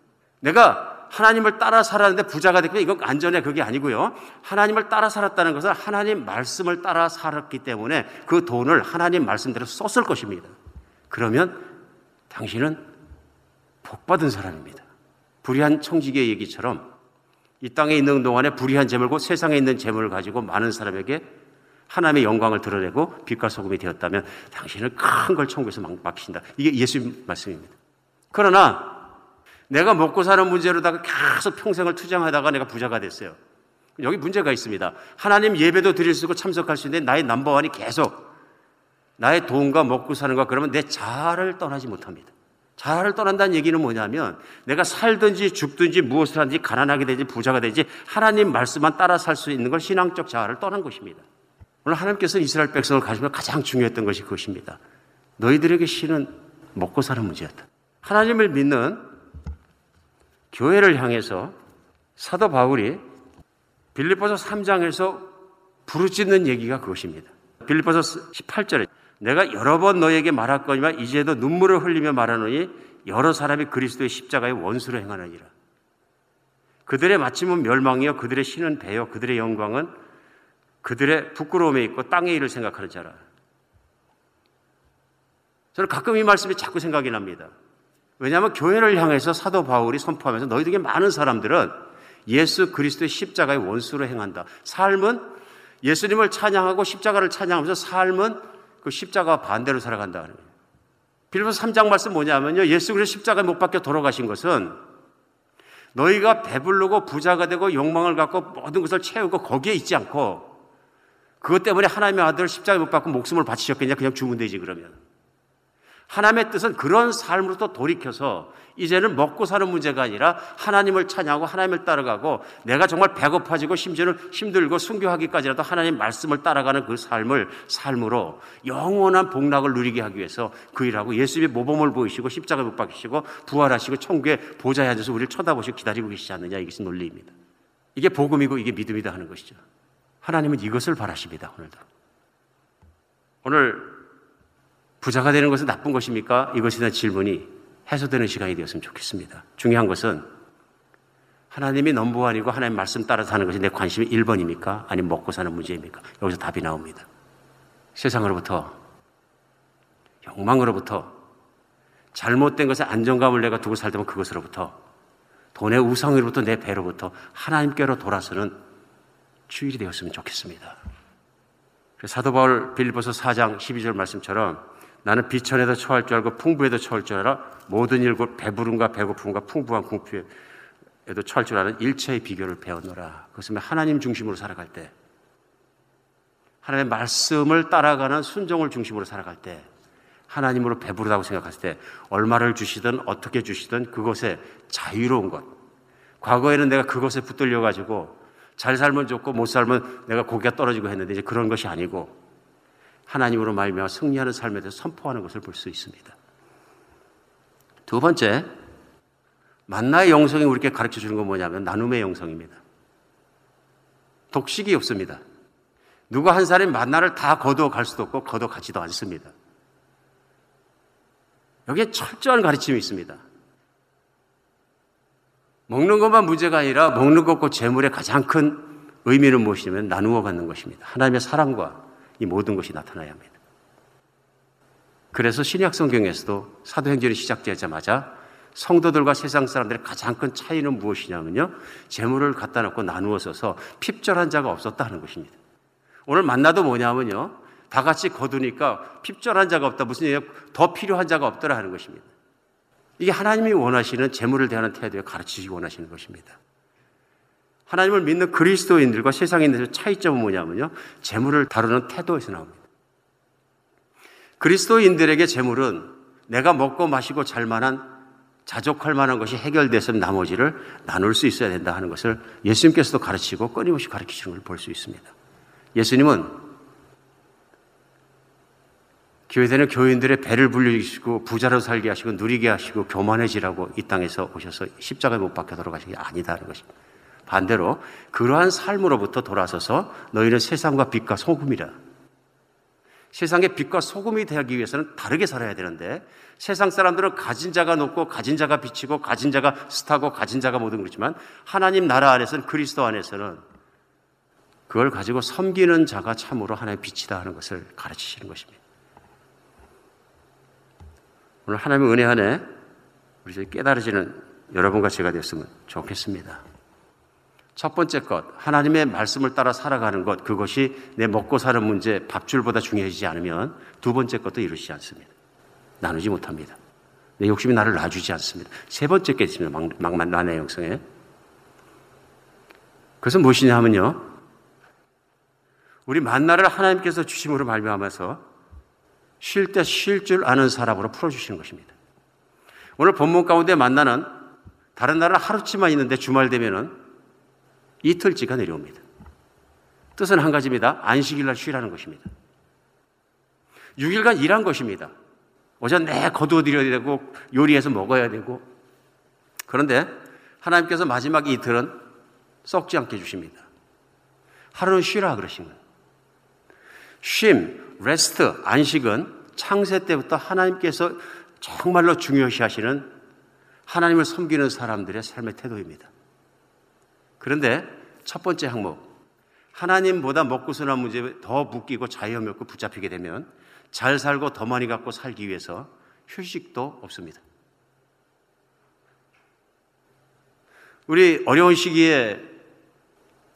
내가 하나님을 따라 살았는데 부자가 됐고 이건 안전해 그게 아니고요. 하나님을 따라 살았다는 것은 하나님 말씀을 따라 살았기 때문에 그 돈을 하나님 말씀대로 썼을 것입니다. 그러면 당신은 복받은 사람입니다. 불의한 청지기의 얘기처럼 이 땅에 있는 동안에 불의한 재물고 세상에 있는 재물을 가지고 많은 사람에게 하나님의 영광을 드러내고 빛과 소금이 되었다면 당신은 큰 걸 천국에서 맡기신다. 이게 예수 말씀입니다. 그러나 내가 먹고 사는 문제로다가 계속 평생을 투쟁하다가 내가 부자가 됐어요. 여기 문제가 있습니다. 하나님 예배도 드릴 수 있고 참석할 수 있는데 나의 넘버원이 계속 나의 돈과 먹고 사는 것 그러면 내 자아를 떠나지 못합니다. 자아를 떠난다는 얘기는 뭐냐면 내가 살든지 죽든지 무엇을 하든지 가난하게 되지 부자가 되지 하나님 말씀만 따라 살 수 있는 걸 신앙적 자아를 떠난 것입니다. 오늘 하나님께서 이스라엘 백성을 가지면 가장 중요했던 것이 그것입니다. 너희들에게 신은 먹고 사는 문제였다. 하나님을 믿는 교회를 향해서 사도 바울이 빌립보서 3장에서 부르짖는 얘기가 그것입니다. 빌립보서 18절에 내가 여러 번 너에게 말할거니와 이제도 눈물을 흘리며 말하노니 여러 사람이 그리스도의 십자가의 원수로 행하느니라. 그들의 마침은 멸망이요 그들의 신은 배요 그들의 영광은 그들의 부끄러움에 있고 땅의 일을 생각하는 자라. 저는 가끔 이 말씀이 자꾸 생각이 납니다. 왜냐하면 교회를 향해서 사도 바울이 선포하면서 너희들에게 많은 사람들은 예수 그리스도의 십자가의 원수로 행한다. 삶은 예수님을 찬양하고 십자가를 찬양하면서 삶은 그 십자가 반대로 거예요. 빌보서 3장 말씀 뭐냐면요. 예수 그리스도 십자가에 못 박혀 돌아가신 것은 너희가 배불르고 부자가 되고 욕망을 갖고 모든 것을 채우고 거기에 있지 않고 그것 때문에 하나님의 아들 십자가에 못 박고 목숨을 바치셨겠냐 그냥 죽으면 되지 그러면 하나님의 뜻은 그런 삶으로부터 돌이켜서 이제는 먹고 사는 문제가 아니라 하나님을 찬양하고 하나님을 따라가고 내가 정말 배고파지고 심지어는 힘들고 순교하기까지라도 하나님 말씀을 따라가는 그 삶을 삶으로 영원한 복락을 누리게 하기 위해서 그 일하고 예수님의 모범을 보이시고 십자가 못 박히시고 부활하시고 천국의 보좌에 앉아서 우리를 쳐다보시고 기다리고 계시지 않느냐 이것이 논리입니다. 이게 복음이고 이게 믿음이다 하는 것이죠. 하나님은 이것을 바라십니다. 오늘도. 오늘 부자가 되는 것은 나쁜 것입니까? 이것에 대한 질문이 해소되는 시간이 되었으면 좋겠습니다. 중요한 것은 하나님이 넘버원이고 하나님 말씀 따라 사는 것이 내 관심이 1번입니까? 아니면 먹고 사는 문제입니까? 여기서 답이 나옵니다. 세상으로부터, 욕망으로부터, 잘못된 것에 안정감을 내가 두고 살다면 그것으로부터, 돈의 우상으로부터 내 배로부터 하나님께로 돌아서는 주일이 되었으면 좋겠습니다. 사도 바울 빌보서 4장 12절 말씀처럼 나는 비천에도 처할 줄 알고 풍부에도 처할 줄 알아 모든 일과 배부름과 배고픔과 풍부한 궁핍에도 처할 줄 아는 일체의 비결을 배웠노라. 그것은 하나님 중심으로 살아갈 때 하나님의 말씀을 따라가는 순종을 중심으로 살아갈 때 하나님으로 배부르다고 생각했을 때 얼마를 주시든 어떻게 주시든 그것에 자유로운 것. 과거에는 내가 그것에 붙들려 가지고 잘 살면 좋고 못 살면 내가 고기가 떨어지고 했는데 이제 그런 것이 아니고 하나님으로 말미암아 승리하는 삶에 대해서 선포하는 것을 볼 수 있습니다. 두 번째, 만나의 영성이 우리에게 가르쳐 주는 건 뭐냐면 나눔의 영성입니다. 독식이 없습니다. 누가 한 사람이 만나를 다 거두어 갈 수도 없고 거두어 가지도 않습니다. 여기에 철저한 가르침이 있습니다. 먹는 것만 문제가 아니라 먹는 것과 재물의 가장 큰 의미는 무엇이냐면 나누어 갖는 것입니다. 하나님의 사랑과 이 모든 것이 나타나야 합니다. 그래서 신약 성경에서도 사도행전이 시작되자마자 성도들과 세상 사람들의 가장 큰 차이는 무엇이냐면요. 재물을 갖다 놓고 나누어 서서 핍절한 자가 없었다 하는 것입니다. 오늘 만나도 뭐냐면요. 다 같이 거두니까 핍절한 자가 없다. 무슨 얘기예요? 더 필요한 자가 없더라 하는 것입니다. 이게 하나님이 원하시는 재물을 대하는 태도에 가르치시기 원하시는 것입니다. 하나님을 믿는 그리스도인들과 세상인들의 차이점은 뭐냐면요. 재물을 다루는 태도에서 나옵니다. 그리스도인들에게 재물은 내가 먹고 마시고 잘 만한 자족할 만한 것이 해결됐으면 나머지를 나눌 수 있어야 된다 하는 것을 예수님께서도 가르치고 끊임없이 가르치시는 걸 볼 수 있습니다. 예수님은 교회되는 교인들의 배를 불리시고 부자로 살게 하시고 누리게 하시고 교만해지라고 이 땅에서 오셔서 십자가에 못 박혀 돌아가신 게 아니다 하는 것입니다. 반대로 그러한 삶으로부터 돌아서서 너희는 세상과 빛과 소금이라. 세상의 빛과 소금이 되기 위해서는 다르게 살아야 되는데 세상 사람들은 가진 자가 높고 가진 자가 비치고 가진 자가 스타고 가진 자가 모든 그렇지만 하나님 나라 안에서는 그리스도 안에서는 그걸 가지고 섬기는 자가 참으로 하나님의 빛이다 하는 것을 가르치시는 것입니다. 오늘 하나님의 은혜 안에 우리 깨달아지는 여러분과 제가 됐으면 좋겠습니다. 첫 번째 것, 하나님의 말씀을 따라 살아가는 것, 그것이 내 먹고 사는 문제, 밥줄보다 중요해지지 않으면 두 번째 것도 이루지 않습니다. 나누지 못합니다. 내 욕심이 나를 놔주지 않습니다. 세 번째 게 있습니다. 막, 막, 만의 영성에. 그것은 무엇이냐 하면요. 우리 만나를 하나님께서 주심으로 발명하면서 쉴 때 쉴 줄 아는 사람으로 풀어주시는 것입니다. 오늘 본문 가운데 만나는 다른 나라 하루치만 있는데 주말 되면은 이틀째가 내려옵니다. 뜻은 한 가지입니다. 안식일날 쉬라는 것입니다. 6일간 일한 것입니다. 오전 내 거두어드려야 되고 요리해서 먹어야 되고 그런데 하나님께서 마지막 이틀은 썩지 않게 주십니다. 하루는 쉬라 그러신 거예요. 쉼, 레스트, 안식은 창세 때부터 하나님께서 정말로 중요시 하시는 하나님을 섬기는 사람들의 삶의 태도입니다. 그런데 첫 번째 항목, 하나님보다 먹고 사는 문제에 더 묶이고 자유함이 없고 붙잡히게 되면 잘 살고 더 많이 갖고 살기 위해서 휴식도 없습니다. 우리 어려운 시기에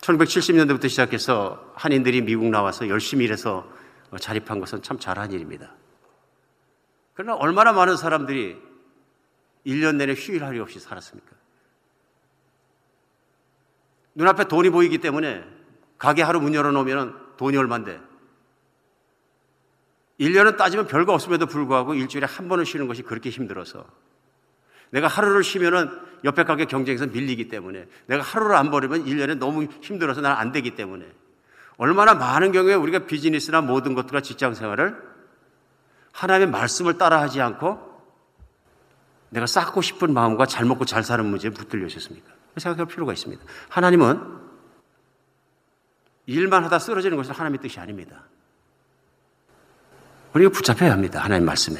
1970년대부터 시작해서 한인들이 미국 나와서 열심히 일해서 자립한 것은 참 잘한 일입니다. 그러나 얼마나 많은 사람들이 1년 내내 휴일할 일 없이 살았습니까? 눈앞에 돈이 보이기 때문에 가게 하루 문 열어놓으면 돈이 얼만데? 1년은 따지면 별거 없음에도 불구하고 일주일에 한 번은 쉬는 것이 그렇게 힘들어서. 내가 하루를 쉬면은 옆에 가게 경쟁에서 밀리기 때문에 내가 하루를 안 버리면 1년에 너무 힘들어서 나는 안 되기 때문에. 얼마나 많은 경우에 우리가 비즈니스나 모든 것들과 직장 생활을 하나님의 말씀을 따라하지 않고 내가 쌓고 싶은 마음과 잘 먹고 잘 사는 문제에 붙들려 있었습니까? 생각할 필요가 있습니다. 하나님은 일만 하다 쓰러지는 것은 하나님의 뜻이 아닙니다. 우리가 붙잡혀야 합니다. 하나님 말씀에.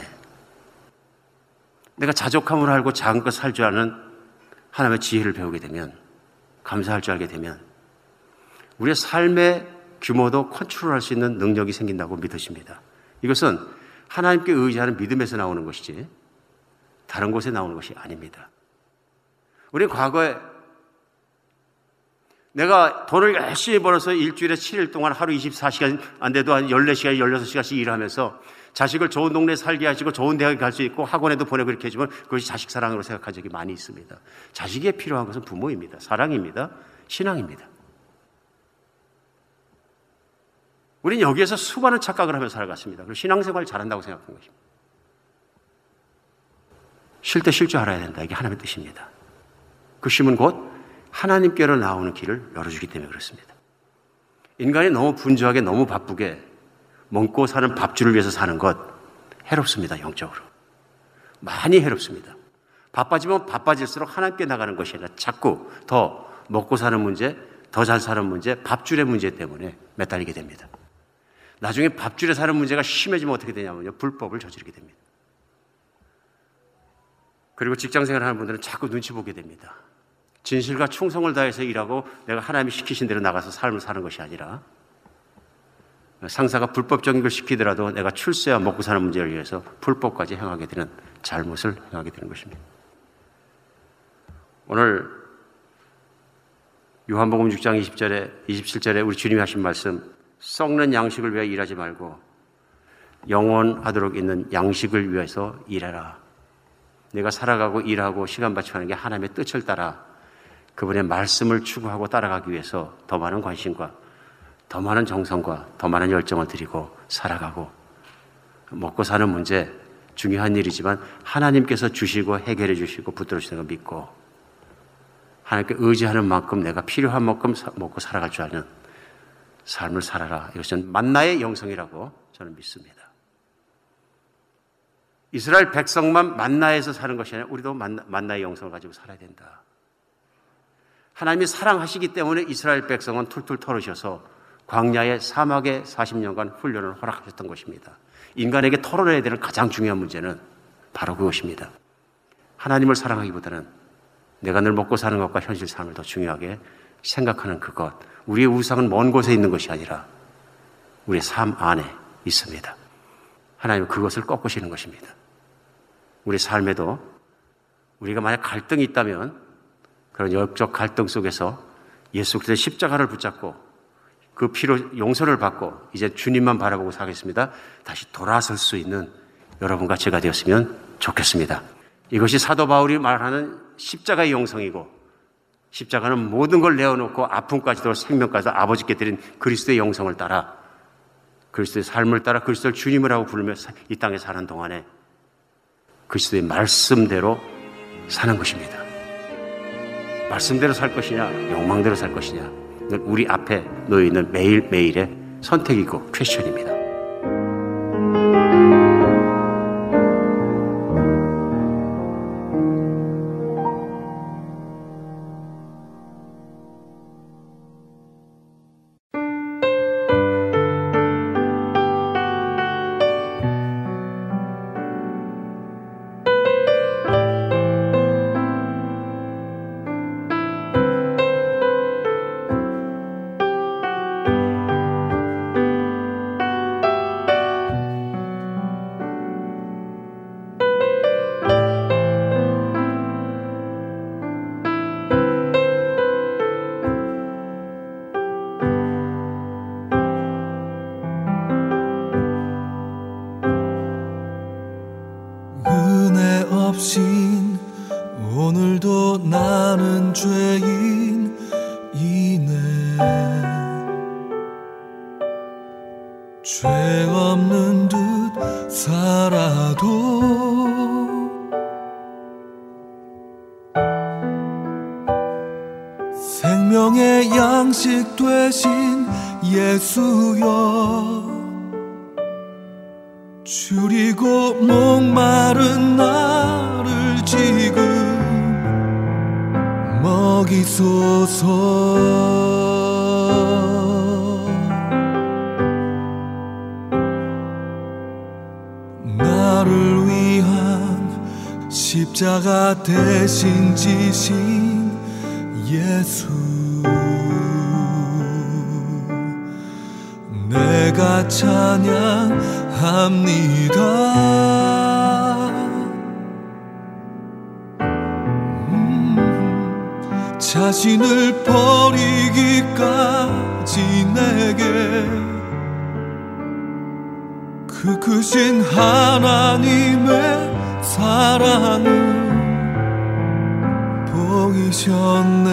내가 자족함을 알고 작은 것 살 줄 아는 하나님의 지혜를 배우게 되면, 감사할 줄 알게 되면, 우리의 삶의 규모도 컨트롤할 수 있는 능력이 생긴다고 믿으십니다. 이것은 하나님께 의지하는 믿음에서 나오는 것이지, 다른 곳에 나오는 것이 아닙니다. 우리 과거에 내가 돈을 열심히 벌어서 일주일에 7일 동안 하루 24시간 안 돼도 한 14시간, 16시간씩 일하면서 자식을 좋은 동네에 살게 하시고 좋은 대학에 갈 수 있고 학원에도 보내고 이렇게 해주면 그것이 자식 사랑으로 생각한 적이 많이 있습니다. 자식에 필요한 것은 부모입니다. 사랑입니다. 신앙입니다. 우리는 여기에서 수많은 착각을 하며 살아갔습니다. 그리고 신앙생활을 잘한다고 생각한 것입니다. 쉴 때 쉴 줄 알아야 된다. 이게 하나님의 뜻입니다. 그 쉼은 곧 하나님께로 나오는 길을 열어주기 때문에 그렇습니다. 인간이 너무 분주하게 너무 바쁘게 먹고 사는 밥줄을 위해서 사는 것 해롭습니다. 영적으로. 많이 해롭습니다. 바빠지면 바빠질수록 하나님께 나가는 것이 아니라 자꾸 더 먹고 사는 문제, 더 잘 사는 문제, 밥줄의 문제 때문에 매달리게 됩니다. 나중에 밥줄에 사는 문제가 심해지면 어떻게 되냐면요. 불법을 저지르게 됩니다. 그리고 직장 생활 하는 분들은 자꾸 눈치 보게 됩니다. 진실과 충성을 다해서 일하고 내가 하나님이 시키신 대로 나가서 삶을 사는 것이 아니라 상사가 불법적인 걸 시키더라도 내가 출세와 먹고 사는 문제를 위해서 불법까지 행하게 되는 잘못을 행하게 되는 것입니다. 오늘 요한복음 6장 20절에 27절에 우리 주님이 하신 말씀 썩는 양식을 위해 일하지 말고 영원하도록 있는 양식을 위해서 일해라. 내가 살아가고 일하고 시간 바치는 게 하나님의 뜻을 따라 그분의 말씀을 추구하고 따라가기 위해서 더 많은 관심과 더 많은 정성과 더 많은 열정을 드리고 살아가고 먹고 사는 문제 중요한 일이지만 하나님께서 주시고 해결해 주시고 붙들어 주시는 걸 믿고 하나님께 의지하는 만큼 내가 필요한 만큼 먹고 살아갈 줄 아는 삶을 살아라. 이것은 만나의 영성이라고 저는 믿습니다. 이스라엘 백성만 만나에서 사는 것이 아니라 우리도 만나, 의 영성을 가지고 살아야 된다. 하나님이 사랑하시기 때문에 이스라엘 백성은 툴툴 털으셔서 광야의 사막에 40년간 훈련을 허락하셨던 것입니다. 인간에게 털어내야 되는 가장 중요한 문제는 바로 그것입니다. 하나님을 사랑하기보다는 내가 늘 먹고 사는 것과 현실 삶을 더 중요하게 생각하는 그것. 우리의 우상은 먼 곳에 있는 것이 아니라 우리의 삶 안에 있습니다. 하나님은 그것을 꺾으시는 것입니다. 우리 삶에도 우리가 만약 갈등이 있다면 그런 역적 갈등 속에서 예수 그리스도의 십자가를 붙잡고 그 피로 용서를 받고 이제 주님만 바라보고 사겠습니다. 다시 돌아설 수 있는 여러분과 제가 되었으면 좋겠습니다. 이것이 사도 바울이 말하는 십자가의 용성이고 십자가는 모든 걸 내어놓고 아픔까지도 생명까지도 아버지께 드린 그리스도의 영성을 따라 그리스도의 삶을 따라 그리스도를 주님이라고 부르며 이 땅에 사는 동안에 그리스도의 말씀대로 사는 것입니다. 말씀대로 살 것이냐, 욕망대로 살 것이냐, 우리 앞에 놓여 있는 매일매일의 선택이고 퀘션입니다. 나라는 보이셨네.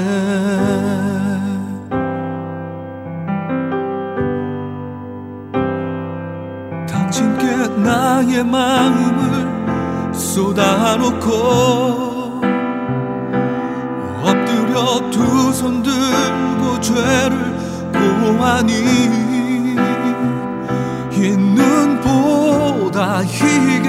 당신께 나의 마음을 쏟아놓고 엎드려 두 손 들고 죄를 고하니 이 눈보다 이게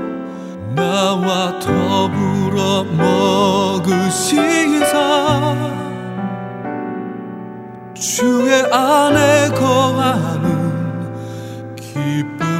나와 더불어 먹으시사 주의 안에 거하는 기쁨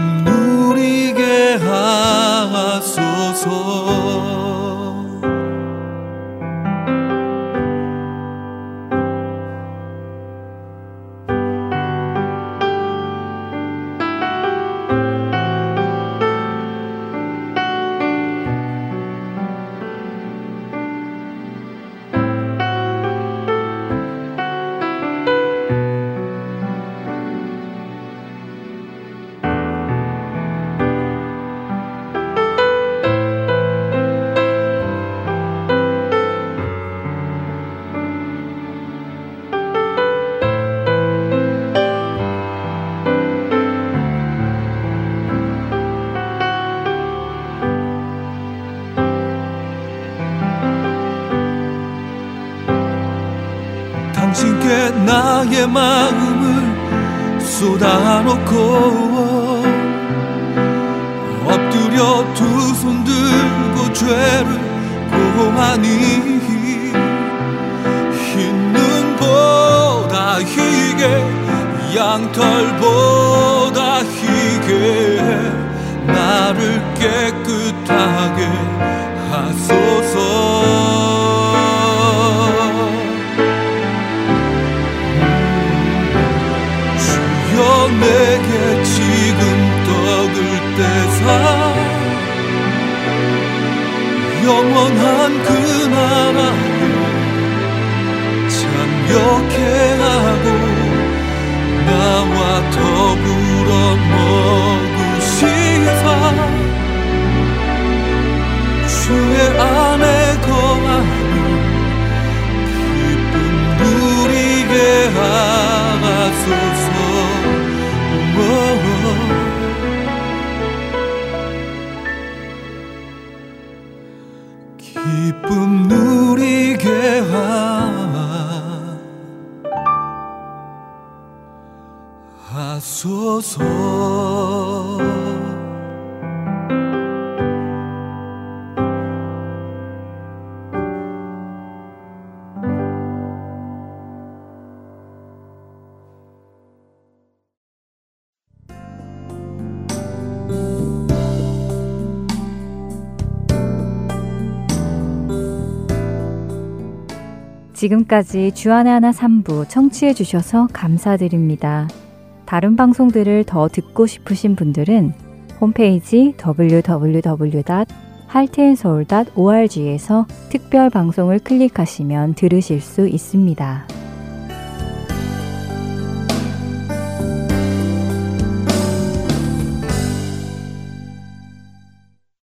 나의 마음을 쏟아놓고 엎드려 두 손 들고 죄를 고하니 흰 눈보다 희게 양털보다 희게 나를 깨끗하게 하소서 사 영원한 그 나라에 참여케 하고 나와 더불어 먹으시사 주의 안에 거하는 기쁨 누리게 하소서 하소서 지금까지 주안의 하나 3부 청취해 주셔서 감사드립니다. 다른 방송들을 더 듣고 싶으신 분들은 홈페이지 www.할테인서울.org에서 특별 방송을 클릭하시면 들으실 수 있습니다.